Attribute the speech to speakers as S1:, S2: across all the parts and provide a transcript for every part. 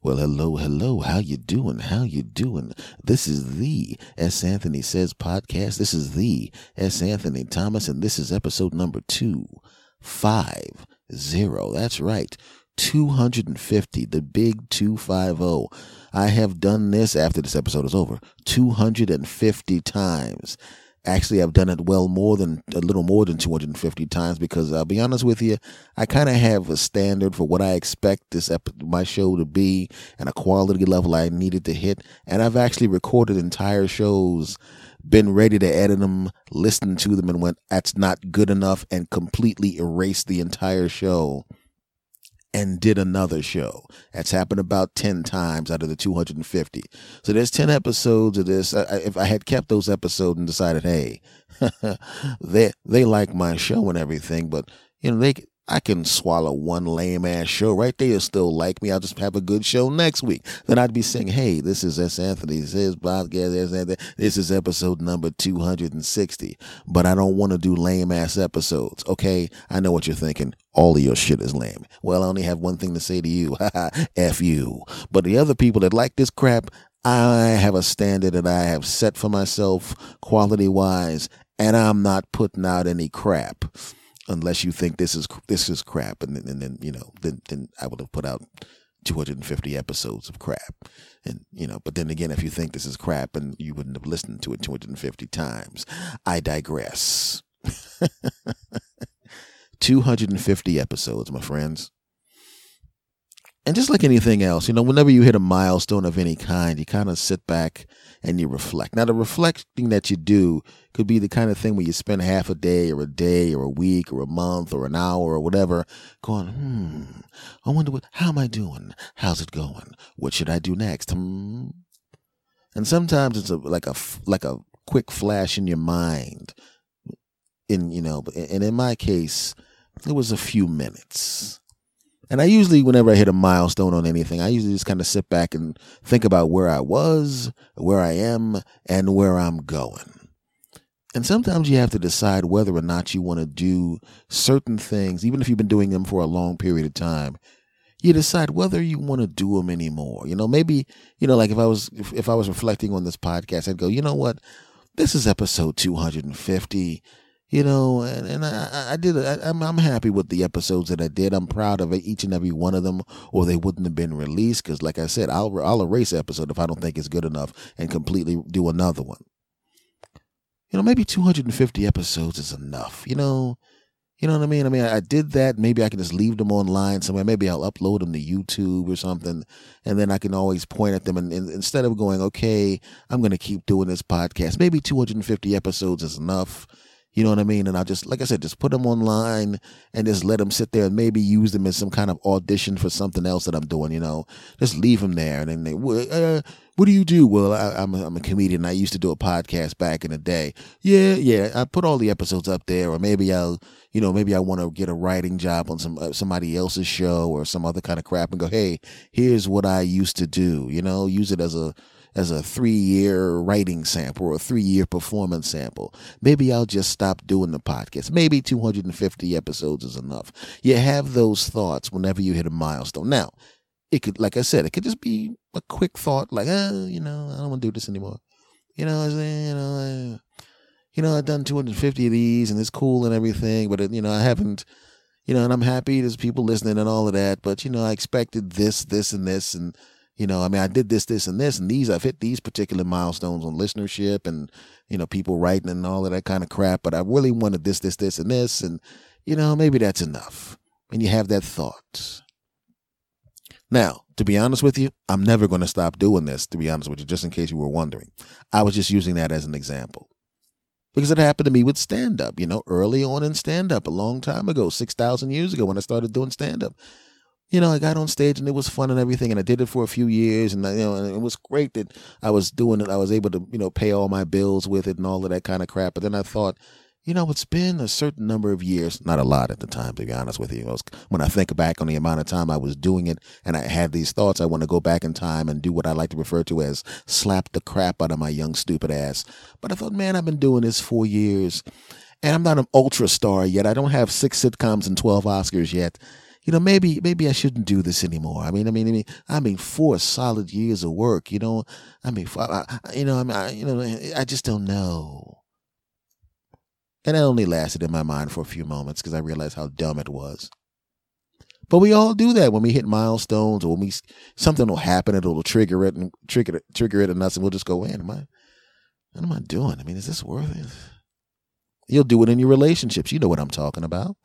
S1: Well, hello, hello. How you doing? How you doing? This is the S. Anthony Says podcast. This is the S. Anthony Thomas, and this is episode number two five zero. That's right. 250, the big 250. I have done this after this episode is over 250 times. Actually, I've done it well more than a little more than 250 times because I'll be honest with you, I kind of have a standard for what I expect this ep- my show to be and a quality level I needed to hit. And I've actually recorded entire shows, been ready to edit them, listened to them, and went, that's not good enough, and completely erased the entire show and did another show. That's happened about 10 times out of the 250. So there's 10 episodes of this. I, if I had kept those episodes and decided, hey, they they like my show and everything, but you know, they I can swallow one lame ass show right there, You still like me. I'll just have a good show next week. Then I'd be saying, hey, this is S. Anthony. This is podcast. This is episode number 260. But I don't want to do lame ass episodes. Okay. I know what you're thinking. All of your shit is lame. Well, I only have one thing to say to you. F you. But the other people that like this crap, I have a standard that I have set for myself quality wise, and I'm not putting out any crap unless you think this is this is crap, and then, and then you know then then I would have put out 250 episodes of crap, and you know. But then again, if you think this is crap, and you wouldn't have listened to it 250 times, I digress. 250 episodes, my friends. And just like anything else, you know, whenever you hit a milestone of any kind, you kind of sit back and you reflect. Now, the reflecting that you do could be the kind of thing where you spend half a day or a day or a week or a month or an hour or whatever going, hmm, I wonder what, how am I doing? How's it going? What should I do next? Hmm. And sometimes it's a, like a, like a quick flash in your mind. In, you know, and in my case, it was a few minutes and I usually, whenever I hit a milestone on anything, I usually just kind of sit back and think about where I was, where I am, and where I'm going. And sometimes you have to decide whether or not you want to do certain things, even if you've been doing them for a long period of time. You decide whether you want to do them anymore. You know, maybe, you know, like if I was, if, if I was reflecting on this podcast, I'd go, you know what? This is episode 250 you know, and, and I, I did. I, I'm I'm happy with the episodes that I did. I'm proud of each and every one of them, or they wouldn't have been released. Because, like I said, I'll I'll erase episode if I don't think it's good enough and completely do another one. You know, maybe 250 episodes is enough. You know, you know what I mean. I mean, I, I did that. Maybe I can just leave them online somewhere. Maybe I'll upload them to YouTube or something, and then I can always point at them. And, and instead of going, okay, I'm going to keep doing this podcast. Maybe 250 episodes is enough you know what I mean? And I just, like I said, just put them online and just let them sit there and maybe use them as some kind of audition for something else that I'm doing, you know? Just leave them there. And then they, uh, what do you do? Well, I, am a, I'm a comedian. I used to do a podcast back in the day. Yeah, yeah. I put all the episodes up there, or maybe I'll, you know, maybe I want to get a writing job on some uh, somebody else's show or some other kind of crap, and go, hey, here's what I used to do. You know, use it as a as a three year writing sample or a three year performance sample. Maybe I'll just stop doing the podcast. Maybe 250 episodes is enough. You have those thoughts whenever you hit a milestone. Now, it could, like I said, it could just be a quick thought, like, oh, you know, I don't want to do this anymore. You know, you know, I, you know, I've done 250 of these and it's cool and everything, but it, you know, I haven't, you know, and I'm happy there's people listening and all of that, but you know, I expected this, this, and this, and you know, I mean, I did this, this, and this, and these, I've hit these particular milestones on listenership and, you know, people writing and all of that kind of crap, but I really wanted this, this, this, and this. And, you know, maybe that's enough. And you have that thought. Now, to be honest with you, I'm never going to stop doing this, to be honest with you, just in case you were wondering. I was just using that as an example. Because it happened to me with stand up, you know, early on in stand up, a long time ago, 6,000 years ago when I started doing stand up you know, I got on stage and it was fun and everything, and I did it for a few years, and you know, and it was great that I was doing it. I was able to, you know, pay all my bills with it and all of that kind of crap. But then I thought, you know, it's been a certain number of years, not a lot at the time, to be honest with you. Was, when I think back on the amount of time I was doing it, and I had these thoughts, I want to go back in time and do what I like to refer to as slap the crap out of my young stupid ass. But I thought, man, I've been doing this four years, and I'm not an ultra star yet. I don't have six sitcoms and twelve Oscars yet you know, maybe maybe I shouldn't do this anymore. I mean, I mean, I mean, I mean, four solid years of work. You know, I mean, I, you know, I mean, I, you know, I just don't know. And it only lasted in my mind for a few moments because I realized how dumb it was. But we all do that when we hit milestones or when we something will happen, it'll trigger it and trigger it, trigger it in us, and we'll just go, "Man, am I? What am I doing? I mean, is this worth it?" You'll do it in your relationships. You know what I'm talking about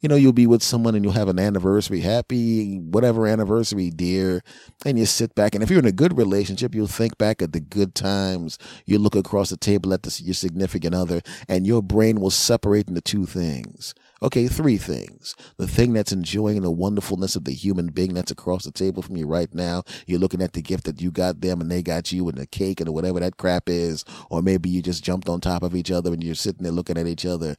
S1: you know, you'll be with someone and you'll have an anniversary, happy whatever anniversary, dear, and you sit back. And if you're in a good relationship, you'll think back at the good times. You look across the table at the, your significant other, and your brain will separate into two things. Okay, three things. The thing that's enjoying the wonderfulness of the human being that's across the table from you right now. You're looking at the gift that you got them and they got you and the cake and whatever that crap is. Or maybe you just jumped on top of each other and you're sitting there looking at each other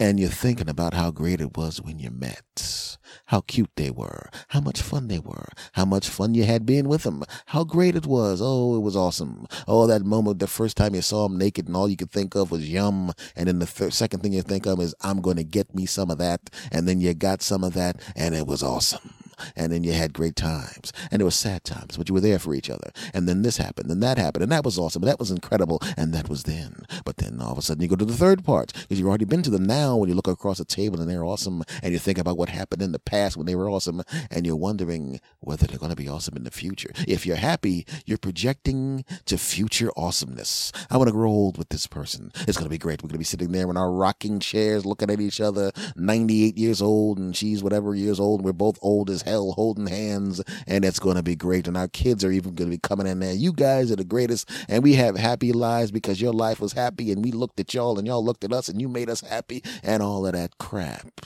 S1: and you're thinking about how great it was when you met, how cute they were, how much fun they were, how much fun you had being with them, how great it was. Oh, it was awesome. Oh, that moment, the first time you saw them naked and all you could think of was yum. And then the second thing you think of is, I'm going to get me some of that. And then you got some of that and it was awesome and then you had great times. And there were sad times but you were there for each other. And then this happened and that happened and that was awesome and that was incredible and that was then. But then all of a sudden you go to the third part because you've already been to the now when you look across the table and they're awesome and you think about what happened in the past when they were awesome and you're wondering whether they're going to be awesome in the future. If you're happy you're projecting to future awesomeness. I want to grow old with this person. It's going to be great. We're going to be sitting there in our rocking chairs looking at each other 98 years old and she's whatever years old and we're both old as hell holding hands, and it's going to be great. And our kids are even going to be coming in there. You guys are the greatest, and we have happy lives because your life was happy, and we looked at y'all, and y'all looked at us, and you made us happy, and all of that crap.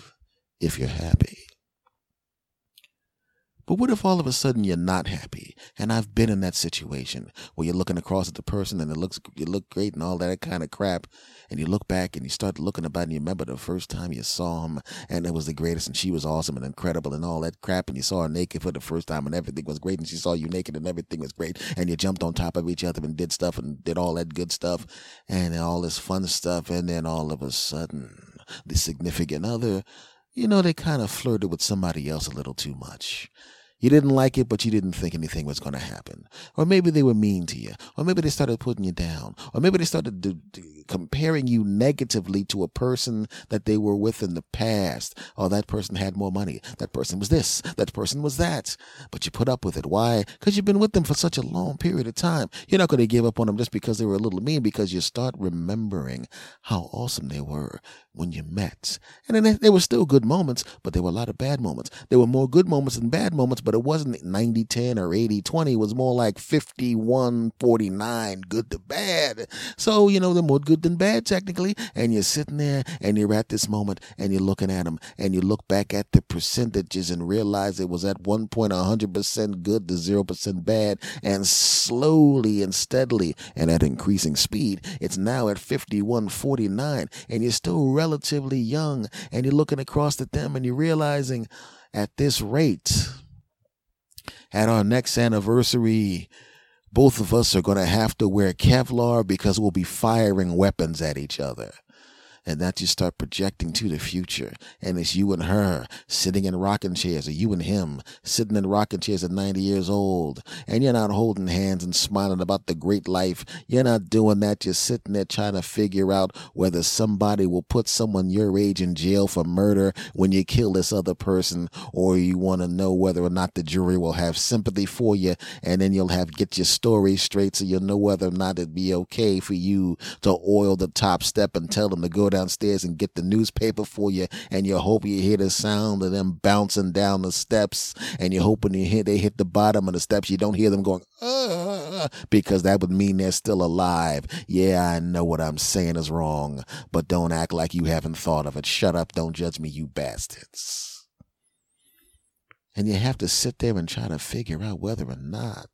S1: If you're happy. But what if all of a sudden you're not happy? And I've been in that situation where you're looking across at the person and it looks you look great and all that kind of crap, and you look back and you start looking about and you remember the first time you saw him and it was the greatest and she was awesome and incredible and all that crap and you saw her naked for the first time and everything was great and she saw you naked and everything was great and you jumped on top of each other and did stuff and did all that good stuff and all this fun stuff and then all of a sudden the significant other you know, they kind of flirted with somebody else a little too much. You didn't like it, but you didn't think anything was going to happen. Or maybe they were mean to you. Or maybe they started putting you down. Or maybe they started do, do, comparing you negatively to a person that they were with in the past. Oh, that person had more money. That person was this. That person was that. But you put up with it. Why? Because you've been with them for such a long period of time. You're not going to give up on them just because they were a little mean because you start remembering how awesome they were when you met. And then there were still good moments, but there were a lot of bad moments. There were more good moments than bad moments, but it wasn't 90 10 or 80 20. It was more like 51 49, good to bad. So, you know, they're more good than bad, technically. And you're sitting there and you're at this moment and you're looking at them and you look back at the percentages and realize it was at one point 100% good to 0% bad. And slowly and steadily and at increasing speed, it's now at 51 49. And you're still relatively young and you're looking across at them and you're realizing at this rate, at our next anniversary, both of us are going to have to wear Kevlar because we'll be firing weapons at each other and that you start projecting to the future. And it's you and her sitting in rocking chairs, or you and him sitting in rocking chairs at 90 years old. And you're not holding hands and smiling about the great life. You're not doing that. You're sitting there trying to figure out whether somebody will put someone your age in jail for murder when you kill this other person, or you want to know whether or not the jury will have sympathy for you. And then you'll have get your story straight so you'll know whether or not it'd be okay for you to oil the top step and tell them to go downstairs and get the newspaper for you, and you hope you hear the sound of them bouncing down the steps, and you're hoping you hear they hit the bottom of the steps. You don't hear them going, uh, because that would mean they're still alive. Yeah, I know what I'm saying is wrong, but don't act like you haven't thought of it. Shut up, don't judge me, you bastards. And you have to sit there and try to figure out whether or not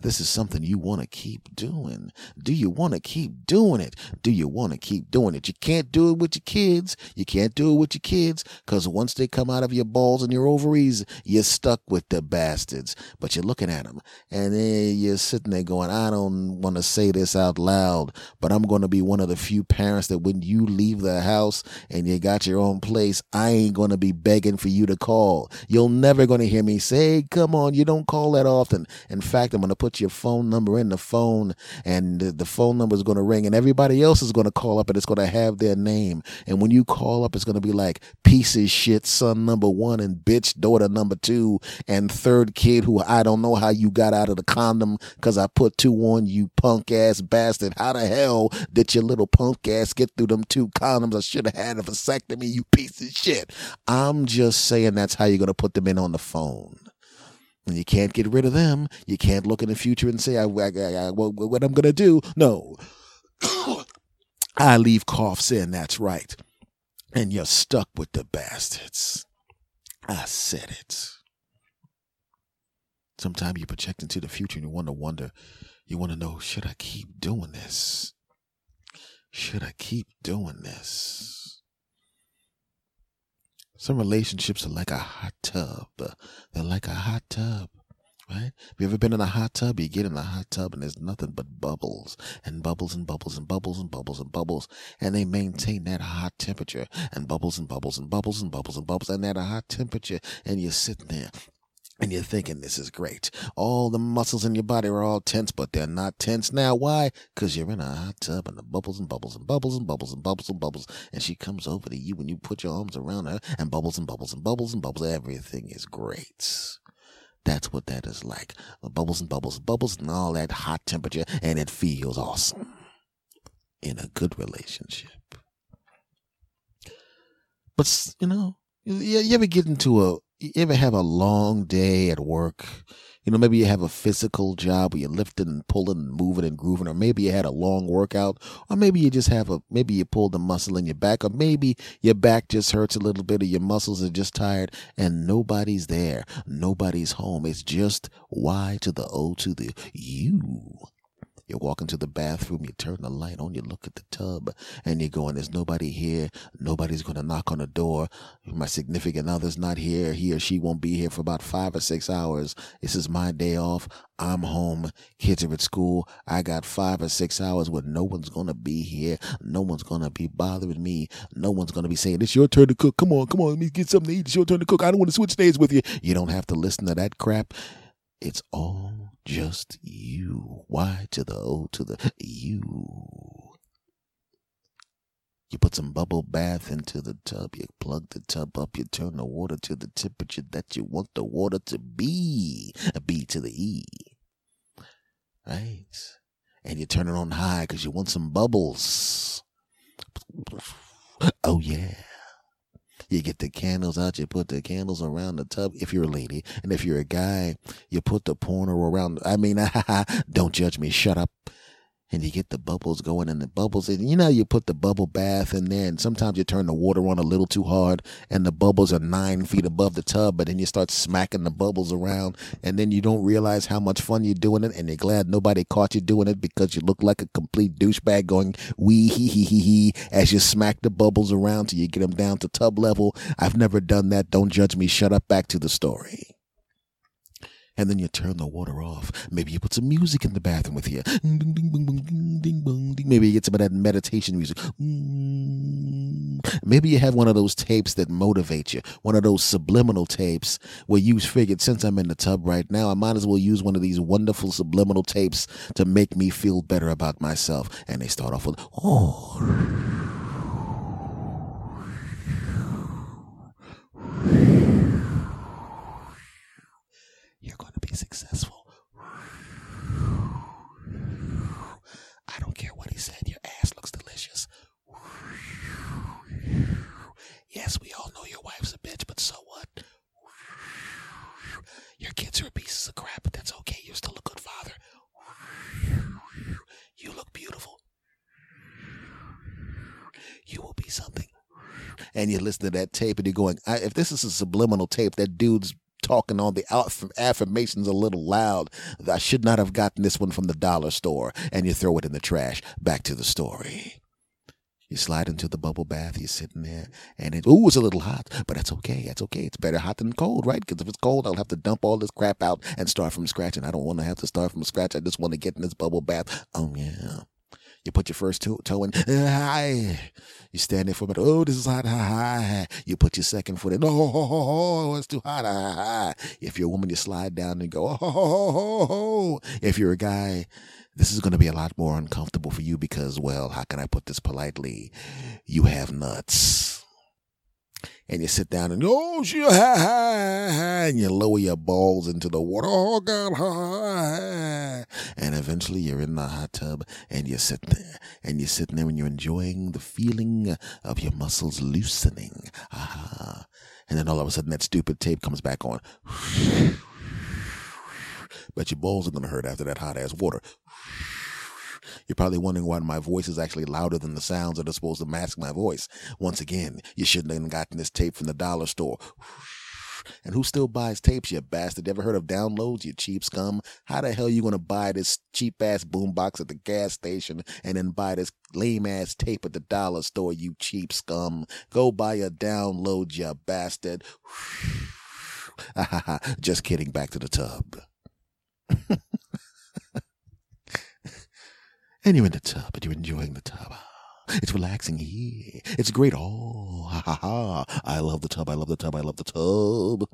S1: This is something you want to keep doing. Do you want to keep doing it? Do you want to keep doing it? You can't do it with your kids. You can't do it with your kids because once they come out of your balls and your ovaries, you're stuck with the bastards. But you're looking at them and then you're sitting there going, I don't want to say this out loud, but I'm going to be one of the few parents that when you leave the house and you got your own place, I ain't going to be begging for you to call. You're never going to hear me say, come on, you don't call that often. In fact, I'm going to put your phone number in the phone and the phone number is going to ring and everybody else is going to call up and it's going to have their name. And when you call up, it's going to be like piece of shit son number one and bitch daughter number two and third kid who I don't know how you got out of the condom because I put two on you punk ass bastard. How the hell did your little punk ass get through them two condoms? I should have had a vasectomy, you piece of shit. I'm just saying that's how you're going to put them in on the phone. And you can't get rid of them. You can't look in the future and say, I, I, I, what I'm going to do. No. I leave coughs in, that's right. And you're stuck with the bastards. I said it. Sometimes you project into the future and you want to wonder, you want to know, should I keep doing this? Should I keep doing this? Some relationships are like a hot tub. They're like a hot tub, right? Have you ever been in a hot tub? You get in a hot tub and there's nothing but bubbles and bubbles and bubbles and bubbles and bubbles and bubbles. And they maintain that hot temperature and bubbles and bubbles and bubbles and bubbles and bubbles and that hot temperature. And you're sitting there and you're thinking this is great. All the muscles in your body are all tense, but they're not tense now. Why? Because you're in a hot tub and the bubbles and bubbles and bubbles and bubbles and bubbles and bubbles. And she comes over to you and you put your arms around her and bubbles and bubbles and bubbles and bubbles. Everything is great. That's what that is like. Bubbles and bubbles and bubbles and all that hot temperature. And it feels awesome in a good relationship. But, you know, you ever get into a you ever have a long day at work? You know, maybe you have a physical job where you're lifting and pulling and moving and grooving, or maybe you had a long workout, or maybe you just have a, maybe you pulled a muscle in your back, or maybe your back just hurts a little bit, or your muscles are just tired, and nobody's there. Nobody's home. It's just Y to the O to the U. You walk into the bathroom, you turn the light on, you look at the tub, and you're going, There's nobody here. Nobody's going to knock on the door. My significant other's not here. He or she won't be here for about five or six hours. This is my day off. I'm home. Kids are at school. I got five or six hours where no one's going to be here. No one's going to be bothering me. No one's going to be saying, It's your turn to cook. Come on, come on. Let me get something to eat. It's your turn to cook. I don't want to switch days with you. You don't have to listen to that crap. It's all just you. Y to the O to the U. You put some bubble bath into the tub, you plug the tub up, you turn the water to the temperature that you want the water to be. A B to the E. Right? And you turn it on high because you want some bubbles. Oh, yeah. You get the candles out, you put the candles around the tub if you're a lady. And if you're a guy, you put the porno around. I mean, don't judge me. Shut up and you get the bubbles going and the bubbles and you know you put the bubble bath in there and sometimes you turn the water on a little too hard and the bubbles are nine feet above the tub but then you start smacking the bubbles around and then you don't realize how much fun you're doing it and you're glad nobody caught you doing it because you look like a complete douchebag going wee hee hee hee hee as you smack the bubbles around till you get them down to tub level. I've never done that. Don't judge me. Shut up. Back to the story and then you turn the water off. Maybe you put some music in the bathroom with you. Maybe you get some of that meditation music. Mm. Maybe you have one of those tapes that motivate you, one of those subliminal tapes where you figured since I'm in the tub right now, I might as well use one of these wonderful subliminal tapes to make me feel better about myself. And they start off with, oh. you're going to be successful. I don't care what he said, your ass looks delicious. Yes, we all know your wife's a bitch, but so what? Your kids are pieces of crap, but that's okay. You're still a good father. You look beautiful. You will be something. And you listen to that tape and you're going, if this is a subliminal tape, that dude's talking on the affirmations a little loud. I should not have gotten this one from the dollar store. And you throw it in the trash. Back to the story. You slide into the bubble bath. You're sitting there, and it ooh, it's a little hot, but that's okay. That's okay. It's better hot than cold, right? Because if it's cold, I'll have to dump all this crap out and start from scratch. And I don't want to have to start from scratch. I just want to get in this bubble bath. Oh yeah. You put your first toe, toe in. Uh, Hi. You stand there for a minute. Oh, this is hot. You put your second foot in. Oh, oh, oh, oh it's too hot. If you're a woman, you slide down and go. Oh, oh, oh, oh. If you're a guy, this is going to be a lot more uncomfortable for you because, well, how can I put this politely? You have nuts. And you sit down and, oh, shit, ha, ha, ha, and you lower your balls into the water. Oh, God, ha, ha. And eventually you're in the hot tub and you sit there and you're sitting there and you're enjoying the feeling of your muscles loosening. Ah, and then all of a sudden that stupid tape comes back on. But your balls are going to hurt after that hot ass water. You're probably wondering why my voice is actually louder than the sounds that are supposed to mask my voice. Once again, you shouldn't have gotten this tape from the dollar store. And who still buys tapes, you bastard? Ever heard of downloads, you cheap scum? How the hell are you gonna buy this cheap ass boombox at the gas station and then buy this lame ass tape at the dollar store, you cheap scum? Go buy a download, you bastard. Just kidding, back to the tub. and you're in the tub, and you're enjoying the tub. It's relaxing here. It's great. Oh, ha ha ha. I love the tub. I love the tub. I love the tub.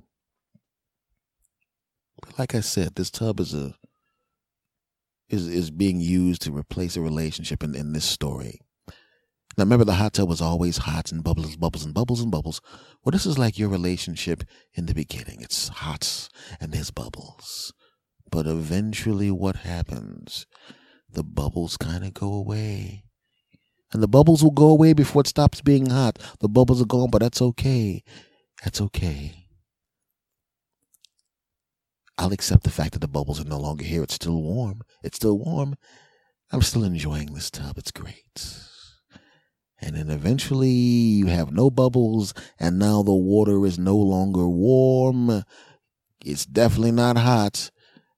S1: But like I said, this tub is a is is being used to replace a relationship in, in this story. Now remember the hot tub was always hot and bubbles, bubbles and bubbles and bubbles. Well, this is like your relationship in the beginning. It's hot and there's bubbles. But eventually, what happens? The bubbles kind of go away. And the bubbles will go away before it stops being hot. The bubbles are gone, but that's okay. That's okay. I'll accept the fact that the bubbles are no longer here. It's still warm. It's still warm. I'm still enjoying this tub. It's great. And then eventually you have no bubbles, and now the water is no longer warm. It's definitely not hot,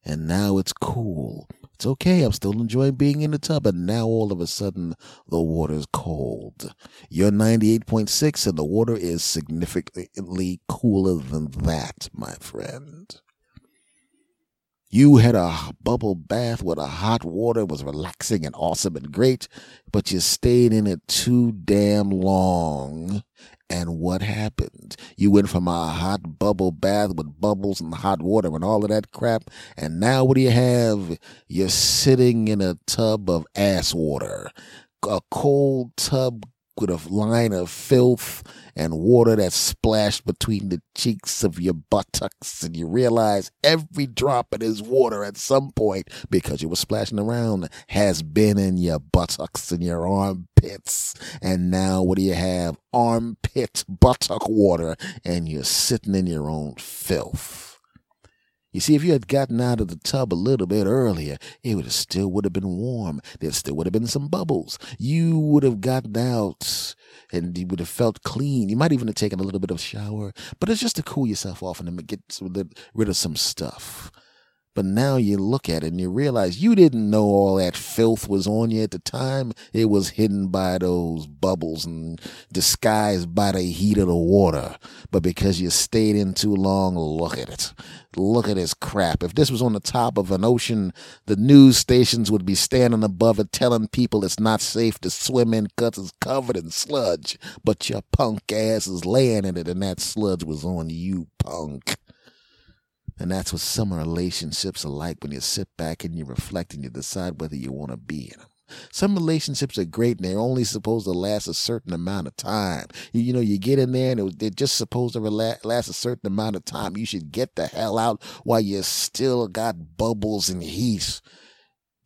S1: and now it's cool. It's okay. I'm still enjoying being in the tub. But now all of a sudden, the water's cold. You're 98.6 and the water is significantly cooler than that, my friend. You had a bubble bath with a hot water. Was relaxing and awesome and great, but you stayed in it too damn long and what happened? You went from a hot bubble bath with bubbles and hot water and all of that crap. And now what do you have? You're sitting in a tub of ass water, a cold tub with a line of filth and water that splashed between the cheeks of your buttocks. And you realize every drop of this water at some point, because you were splashing around, has been in your buttocks and your armpits. And now what do you have? Armpit buttock water, and you're sitting in your own filth. You see, if you had gotten out of the tub a little bit earlier, it would have still would have been warm. There still would have been some bubbles. You would have gotten out and you would have felt clean. You might even have taken a little bit of shower, but it's just to cool yourself off and get rid of some stuff. But now you look at it and you realize you didn't know all that filth was on you at the time. It was hidden by those bubbles and disguised by the heat of the water. But because you stayed in too long, look at it. Look at this crap. If this was on the top of an ocean, the news stations would be standing above it telling people it's not safe to swim in because it's covered in sludge. But your punk ass is laying in it and that sludge was on you, punk. And that's what some relationships are like when you sit back and you reflect and you decide whether you want to be in them. Some relationships are great and they're only supposed to last a certain amount of time. You, you know, you get in there and it, they're just supposed to rela- last a certain amount of time. You should get the hell out while you still got bubbles and heat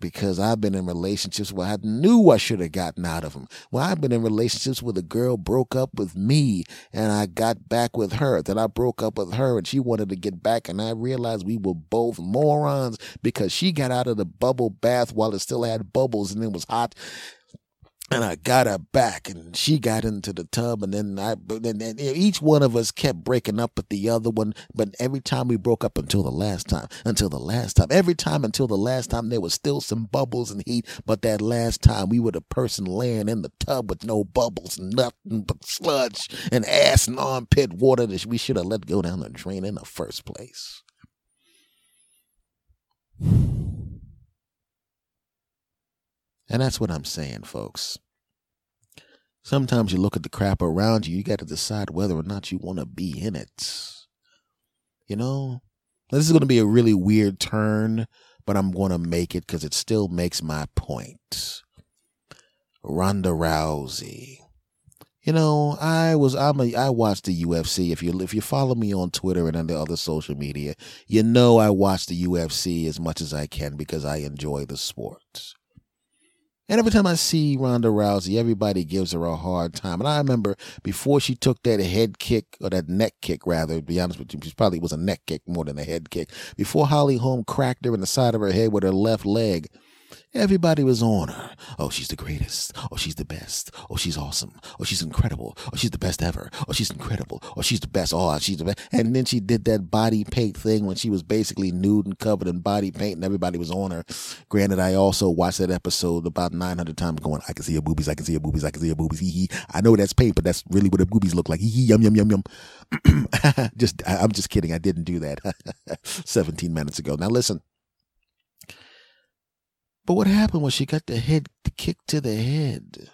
S1: because I've been in relationships where I knew I should have gotten out of them. Well, I've been in relationships where the girl broke up with me and I got back with her. Then I broke up with her and she wanted to get back and I realized we were both morons because she got out of the bubble bath while it still had bubbles and it was hot and I got her back, and she got into the tub, and then I, and, and each one of us kept breaking up with the other one. But every time we broke up until the last time, until the last time, every time until the last time, there was still some bubbles and heat. But that last time, we were the person laying in the tub with no bubbles, nothing but sludge and ass and armpit water that we should have let go down the drain in the first place. And that's what I'm saying, folks. Sometimes you look at the crap around you, you got to decide whether or not you want to be in it. You know, this is going to be a really weird turn, but I'm going to make it because it still makes my point. Ronda Rousey. You know, I was I'm a I watched the UFC. If you if you follow me on Twitter and on the other social media, you know I watch the UFC as much as I can because I enjoy the sport. And every time I see Ronda Rousey, everybody gives her a hard time. And I remember before she took that head kick, or that neck kick rather, to be honest with you, she probably was a neck kick more than a head kick. Before Holly Holm cracked her in the side of her head with her left leg, Everybody was on her. Oh, she's the greatest. Oh, she's the best. Oh, she's awesome. Oh, she's incredible. Oh, she's the best ever. Oh, she's incredible. Oh, she's the best. Oh, she's the best. And then she did that body paint thing when she was basically nude and covered in body paint and everybody was on her. Granted, I also watched that episode about 900 times going, I can see her boobies. I can see her boobies. I can see her boobies. Hee hee. I know that's paint, but that's really what her boobies look like. Hee hee. Yum, yum, yum, yum. just, I'm just kidding. I didn't do that 17 minutes ago. Now listen. But what happened was she got the head kicked to the head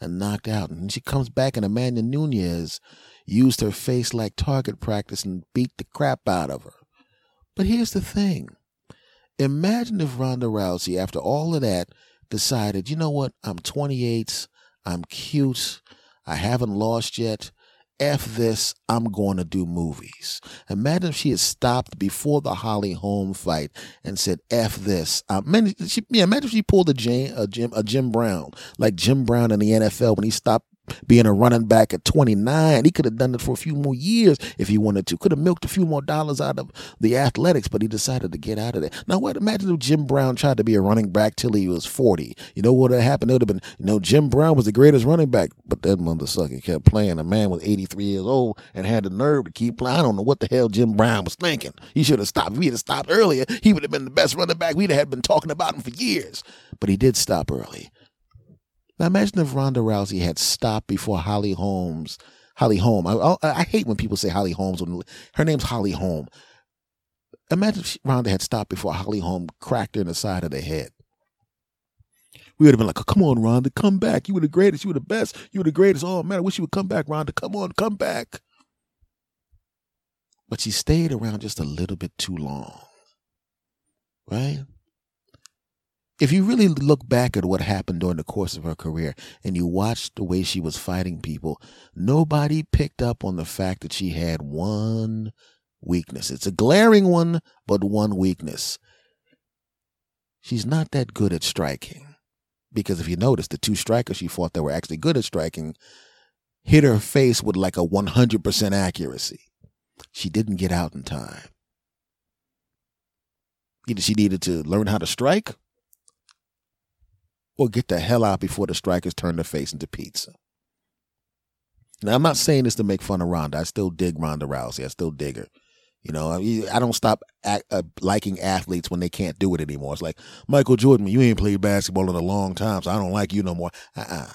S1: and knocked out. And she comes back and Amanda Nunes used her face like target practice and beat the crap out of her. But here's the thing. Imagine if Ronda Rousey, after all of that, decided, you know what, I'm 28, I'm cute, I haven't lost yet, F this, I'm going to do movies. Imagine if she had stopped before the Holly Holm fight and said, F this. Um, man, she, yeah, imagine if she pulled a Jim, a Jim, a Jim Brown, like Jim Brown in the NFL when he stopped being a running back at 29. He could have done it for a few more years if he wanted to. Could have milked a few more dollars out of the athletics, but he decided to get out of there. Now, what? Imagine if Jim Brown tried to be a running back till he was 40. You know what would have happened? It would have been, you know, Jim Brown was the greatest running back, but that motherfucker kept playing. A man was 83 years old and had the nerve to keep playing. I don't know what the hell Jim Brown was thinking. He should have stopped. If he had stopped earlier, he would have been the best running back. We'd have been talking about him for years. But he did stop early. Now imagine if Ronda Rousey had stopped before Holly Holmes. Holly Holm. I, I, I hate when people say Holly Holmes. When her name's Holly Holm. Imagine if Ronda had stopped before Holly Holm cracked her in the side of the head. We would have been like, "Come on, Ronda, come back! You were the greatest. You were the best. You were the greatest. Oh man, I wish you would come back, Ronda. Come on, come back." But she stayed around just a little bit too long, right? If you really look back at what happened during the course of her career and you watch the way she was fighting people, nobody picked up on the fact that she had one weakness. It's a glaring one, but one weakness. She's not that good at striking. Because if you notice, the two strikers she fought that were actually good at striking hit her face with like a 100% accuracy. She didn't get out in time. Either she needed to learn how to strike or get the hell out before the strikers turn their face into pizza. Now, I'm not saying this to make fun of Ronda. I still dig Ronda Rousey. I still dig her. You know, I, don't stop uh, liking athletes when they can't do it anymore. It's like Michael Jordan, you ain't played basketball in a long time, so I don't like you no more. Uh-uh.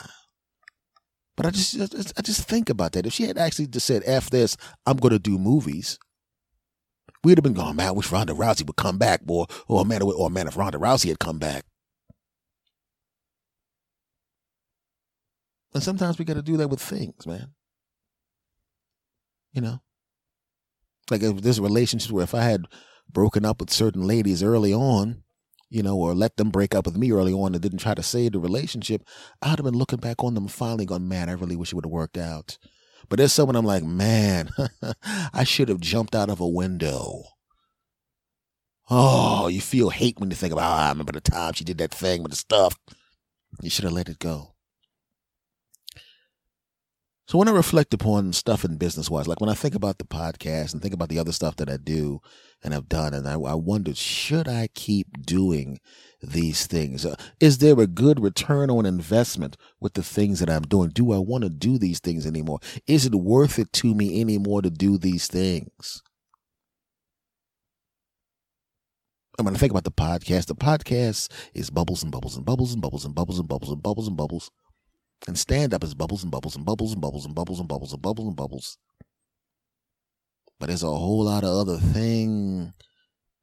S1: But I just, I just think about that. If she had actually just said, "F this," I'm going to do movies. We'd have been going, man. I wish Ronda Rousey would come back, boy. Or man, or man, if Ronda Rousey had come back. And sometimes we got to do that with things, man. You know, like if there's relationships where if I had broken up with certain ladies early on, you know, or let them break up with me early on and didn't try to save the relationship, I'd have been looking back on them finally going, man, I really wish it would have worked out. But there's someone I'm like, man, I should have jumped out of a window. Oh, you feel hate when you think about, oh, I remember the time she did that thing with the stuff. You should have let it go. So when I reflect upon stuff in business wise, like when I think about the podcast and think about the other stuff that I do and I've done, and I, I wondered, should I keep doing these things? Uh, is there a good return on investment with the things that I'm doing? Do I want to do these things anymore? Is it worth it to me anymore to do these things? I'm going to think about the podcast. The podcast is bubbles and bubbles and bubbles and bubbles and bubbles and bubbles and bubbles and bubbles. And stand up is bubbles and bubbles and bubbles and bubbles and bubbles and bubbles and bubbles and bubbles. But there's a whole lot of other thing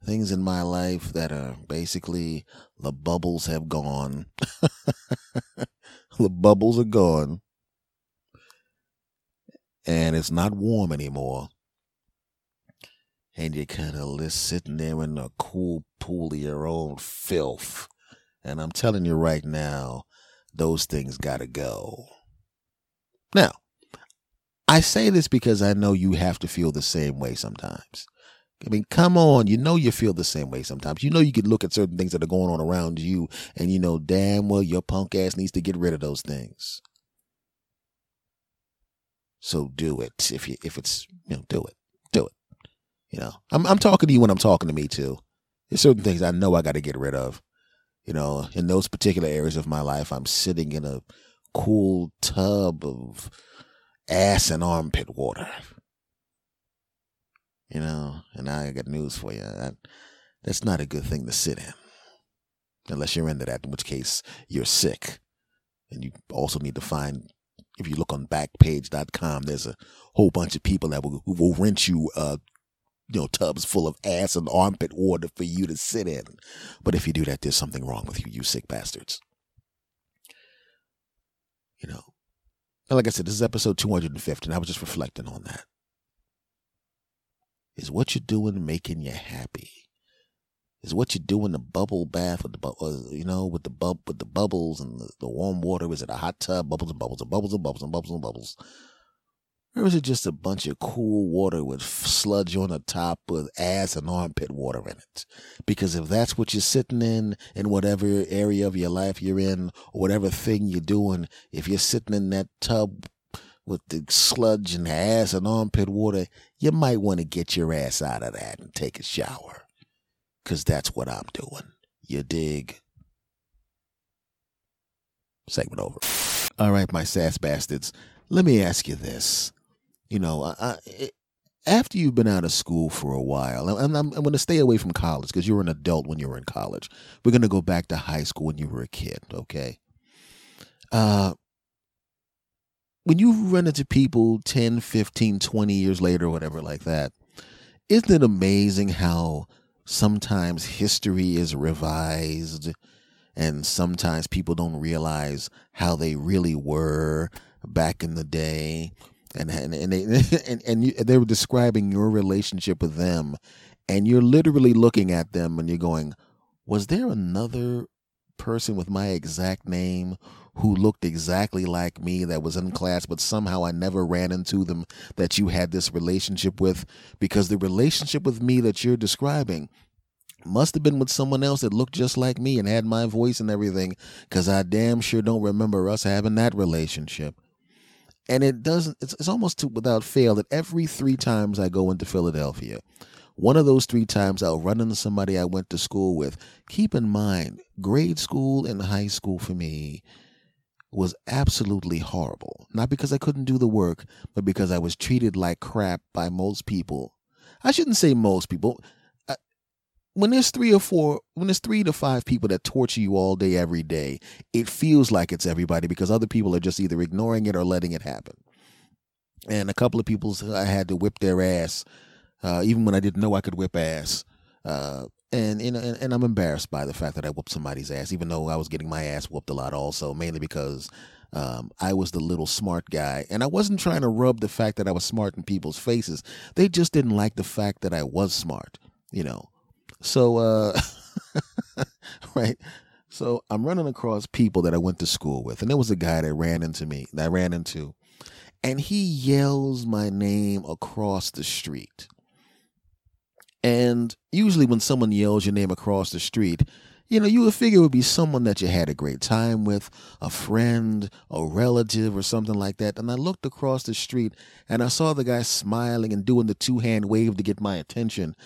S1: things in my life that are basically the bubbles have gone. the bubbles are gone. And it's not warm anymore. And you're kind of sitting there in a cool pool of your own filth. And I'm telling you right now, those things got to go. Now, I say this because I know you have to feel the same way sometimes. I mean, come on, you know you feel the same way sometimes. You know you could look at certain things that are going on around you and you know damn well your punk ass needs to get rid of those things. So do it. If you if it's you know, do it. Do it. You know. I'm I'm talking to you when I'm talking to me too. There's certain things I know I gotta get rid of. You know, in those particular areas of my life, I'm sitting in a cool tub of ass and armpit water. You know, and I got news for you. That, that's not a good thing to sit in. Unless you're into that, in which case you're sick. And you also need to find, if you look on backpage.com, there's a whole bunch of people that will, will rent you uh, you know, tubs full of ass and armpit water for you to sit in. But if you do that, there's something wrong with you, you sick bastards. You know, and like I said, this is episode 250, and I was just reflecting on that. Is what you're doing making you happy? Is what you're doing the bubble bath with the uh, you know with the bub with the bubbles and the, the warm water? Is it a hot tub? Bubbles and bubbles and bubbles and bubbles and bubbles and bubbles. Or is it just a bunch of cool water with sludge on the top with ass and armpit water in it? Because if that's what you're sitting in, in whatever area of your life you're in, or whatever thing you're doing, if you're sitting in that tub with the sludge and the ass and armpit water, you might want to get your ass out of that and take a shower. Because that's what I'm doing. You dig? Segment over. All right, my sass bastards. Let me ask you this you know, I, I, after you've been out of school for a while, I'm, I'm, I'm going to stay away from college because you were an adult when you were in college. We're going to go back to high school when you were a kid, okay? Uh, when you run into people 10, 15, 20 years later, whatever like that, isn't it amazing how sometimes history is revised and sometimes people don't realize how they really were back in the day and and and they and, and you, they were describing your relationship with them, and you're literally looking at them and you're going, "Was there another person with my exact name who looked exactly like me that was in class, but somehow I never ran into them that you had this relationship with? Because the relationship with me that you're describing." Must have been with someone else that looked just like me and had my voice and everything, because I damn sure don't remember us having that relationship and it doesn't it's, it's almost to, without fail that every three times i go into philadelphia one of those three times i'll run into somebody i went to school with. Keep in mind grade school and high school for me was absolutely horrible. Not because i couldn't do the work but because i was treated like crap by most people. I shouldn't say most people when there's three or four, when there's three to five people that torture you all day, every day, it feels like it's everybody because other people are just either ignoring it or letting it happen. And a couple of people I had to whip their ass, uh, even when I didn't know I could whip ass. Uh, and, and and I'm embarrassed by the fact that I whooped somebody's ass, even though I was getting my ass whooped a lot. Also, mainly because um, I was the little smart guy, and I wasn't trying to rub the fact that I was smart in people's faces. They just didn't like the fact that I was smart, you know. So, uh, right. So I'm running across people that I went to school with, and there was a guy that ran into me, that I ran into, and he yells my name across the street. And usually, when someone yells your name across the street, you know, you would figure it would be someone that you had a great time with, a friend, a relative, or something like that. And I looked across the street and I saw the guy smiling and doing the two hand wave to get my attention.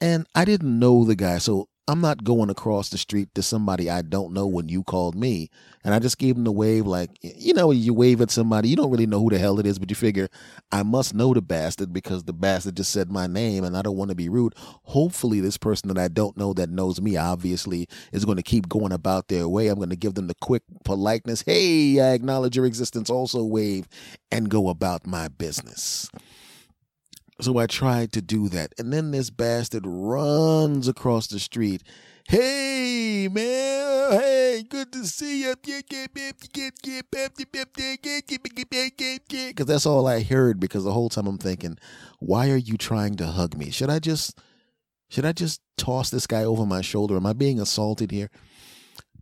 S1: And I didn't know the guy. So I'm not going across the street to somebody I don't know when you called me. And I just gave him the wave like, you know, you wave at somebody, you don't really know who the hell it is, but you figure I must know the bastard because the bastard just said my name and I don't want to be rude. Hopefully, this person that I don't know that knows me obviously is going to keep going about their way. I'm going to give them the quick politeness. Hey, I acknowledge your existence, also wave and go about my business. So I tried to do that. And then this bastard runs across the street. Hey, man. Hey, good to see you. Because that's all I heard because the whole time I'm thinking, why are you trying to hug me? Should I just should I just toss this guy over my shoulder? Am I being assaulted here?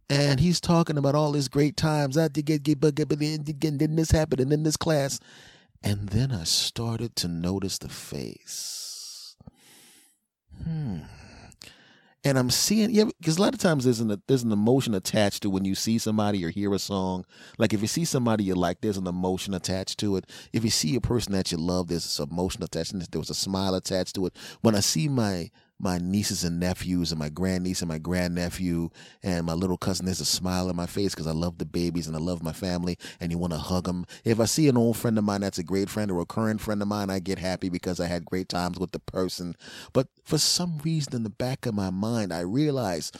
S1: And he's talking about all his great times. I did get, get, get, then this happened, and then this class. And then I started to notice the face. Hmm. And I'm seeing, yeah, because a lot of times there's an there's an emotion attached to when you see somebody or hear a song. Like if you see somebody you like, there's an emotion attached to it. If you see a person that you love, there's an emotion attached. There was a smile attached to it. When I see my my nieces and nephews and my grandniece and my grandnephew and my little cousin there's a smile on my face because i love the babies and i love my family and you want to hug them if i see an old friend of mine that's a great friend or a current friend of mine i get happy because i had great times with the person. But for some reason in the back of my mind i realize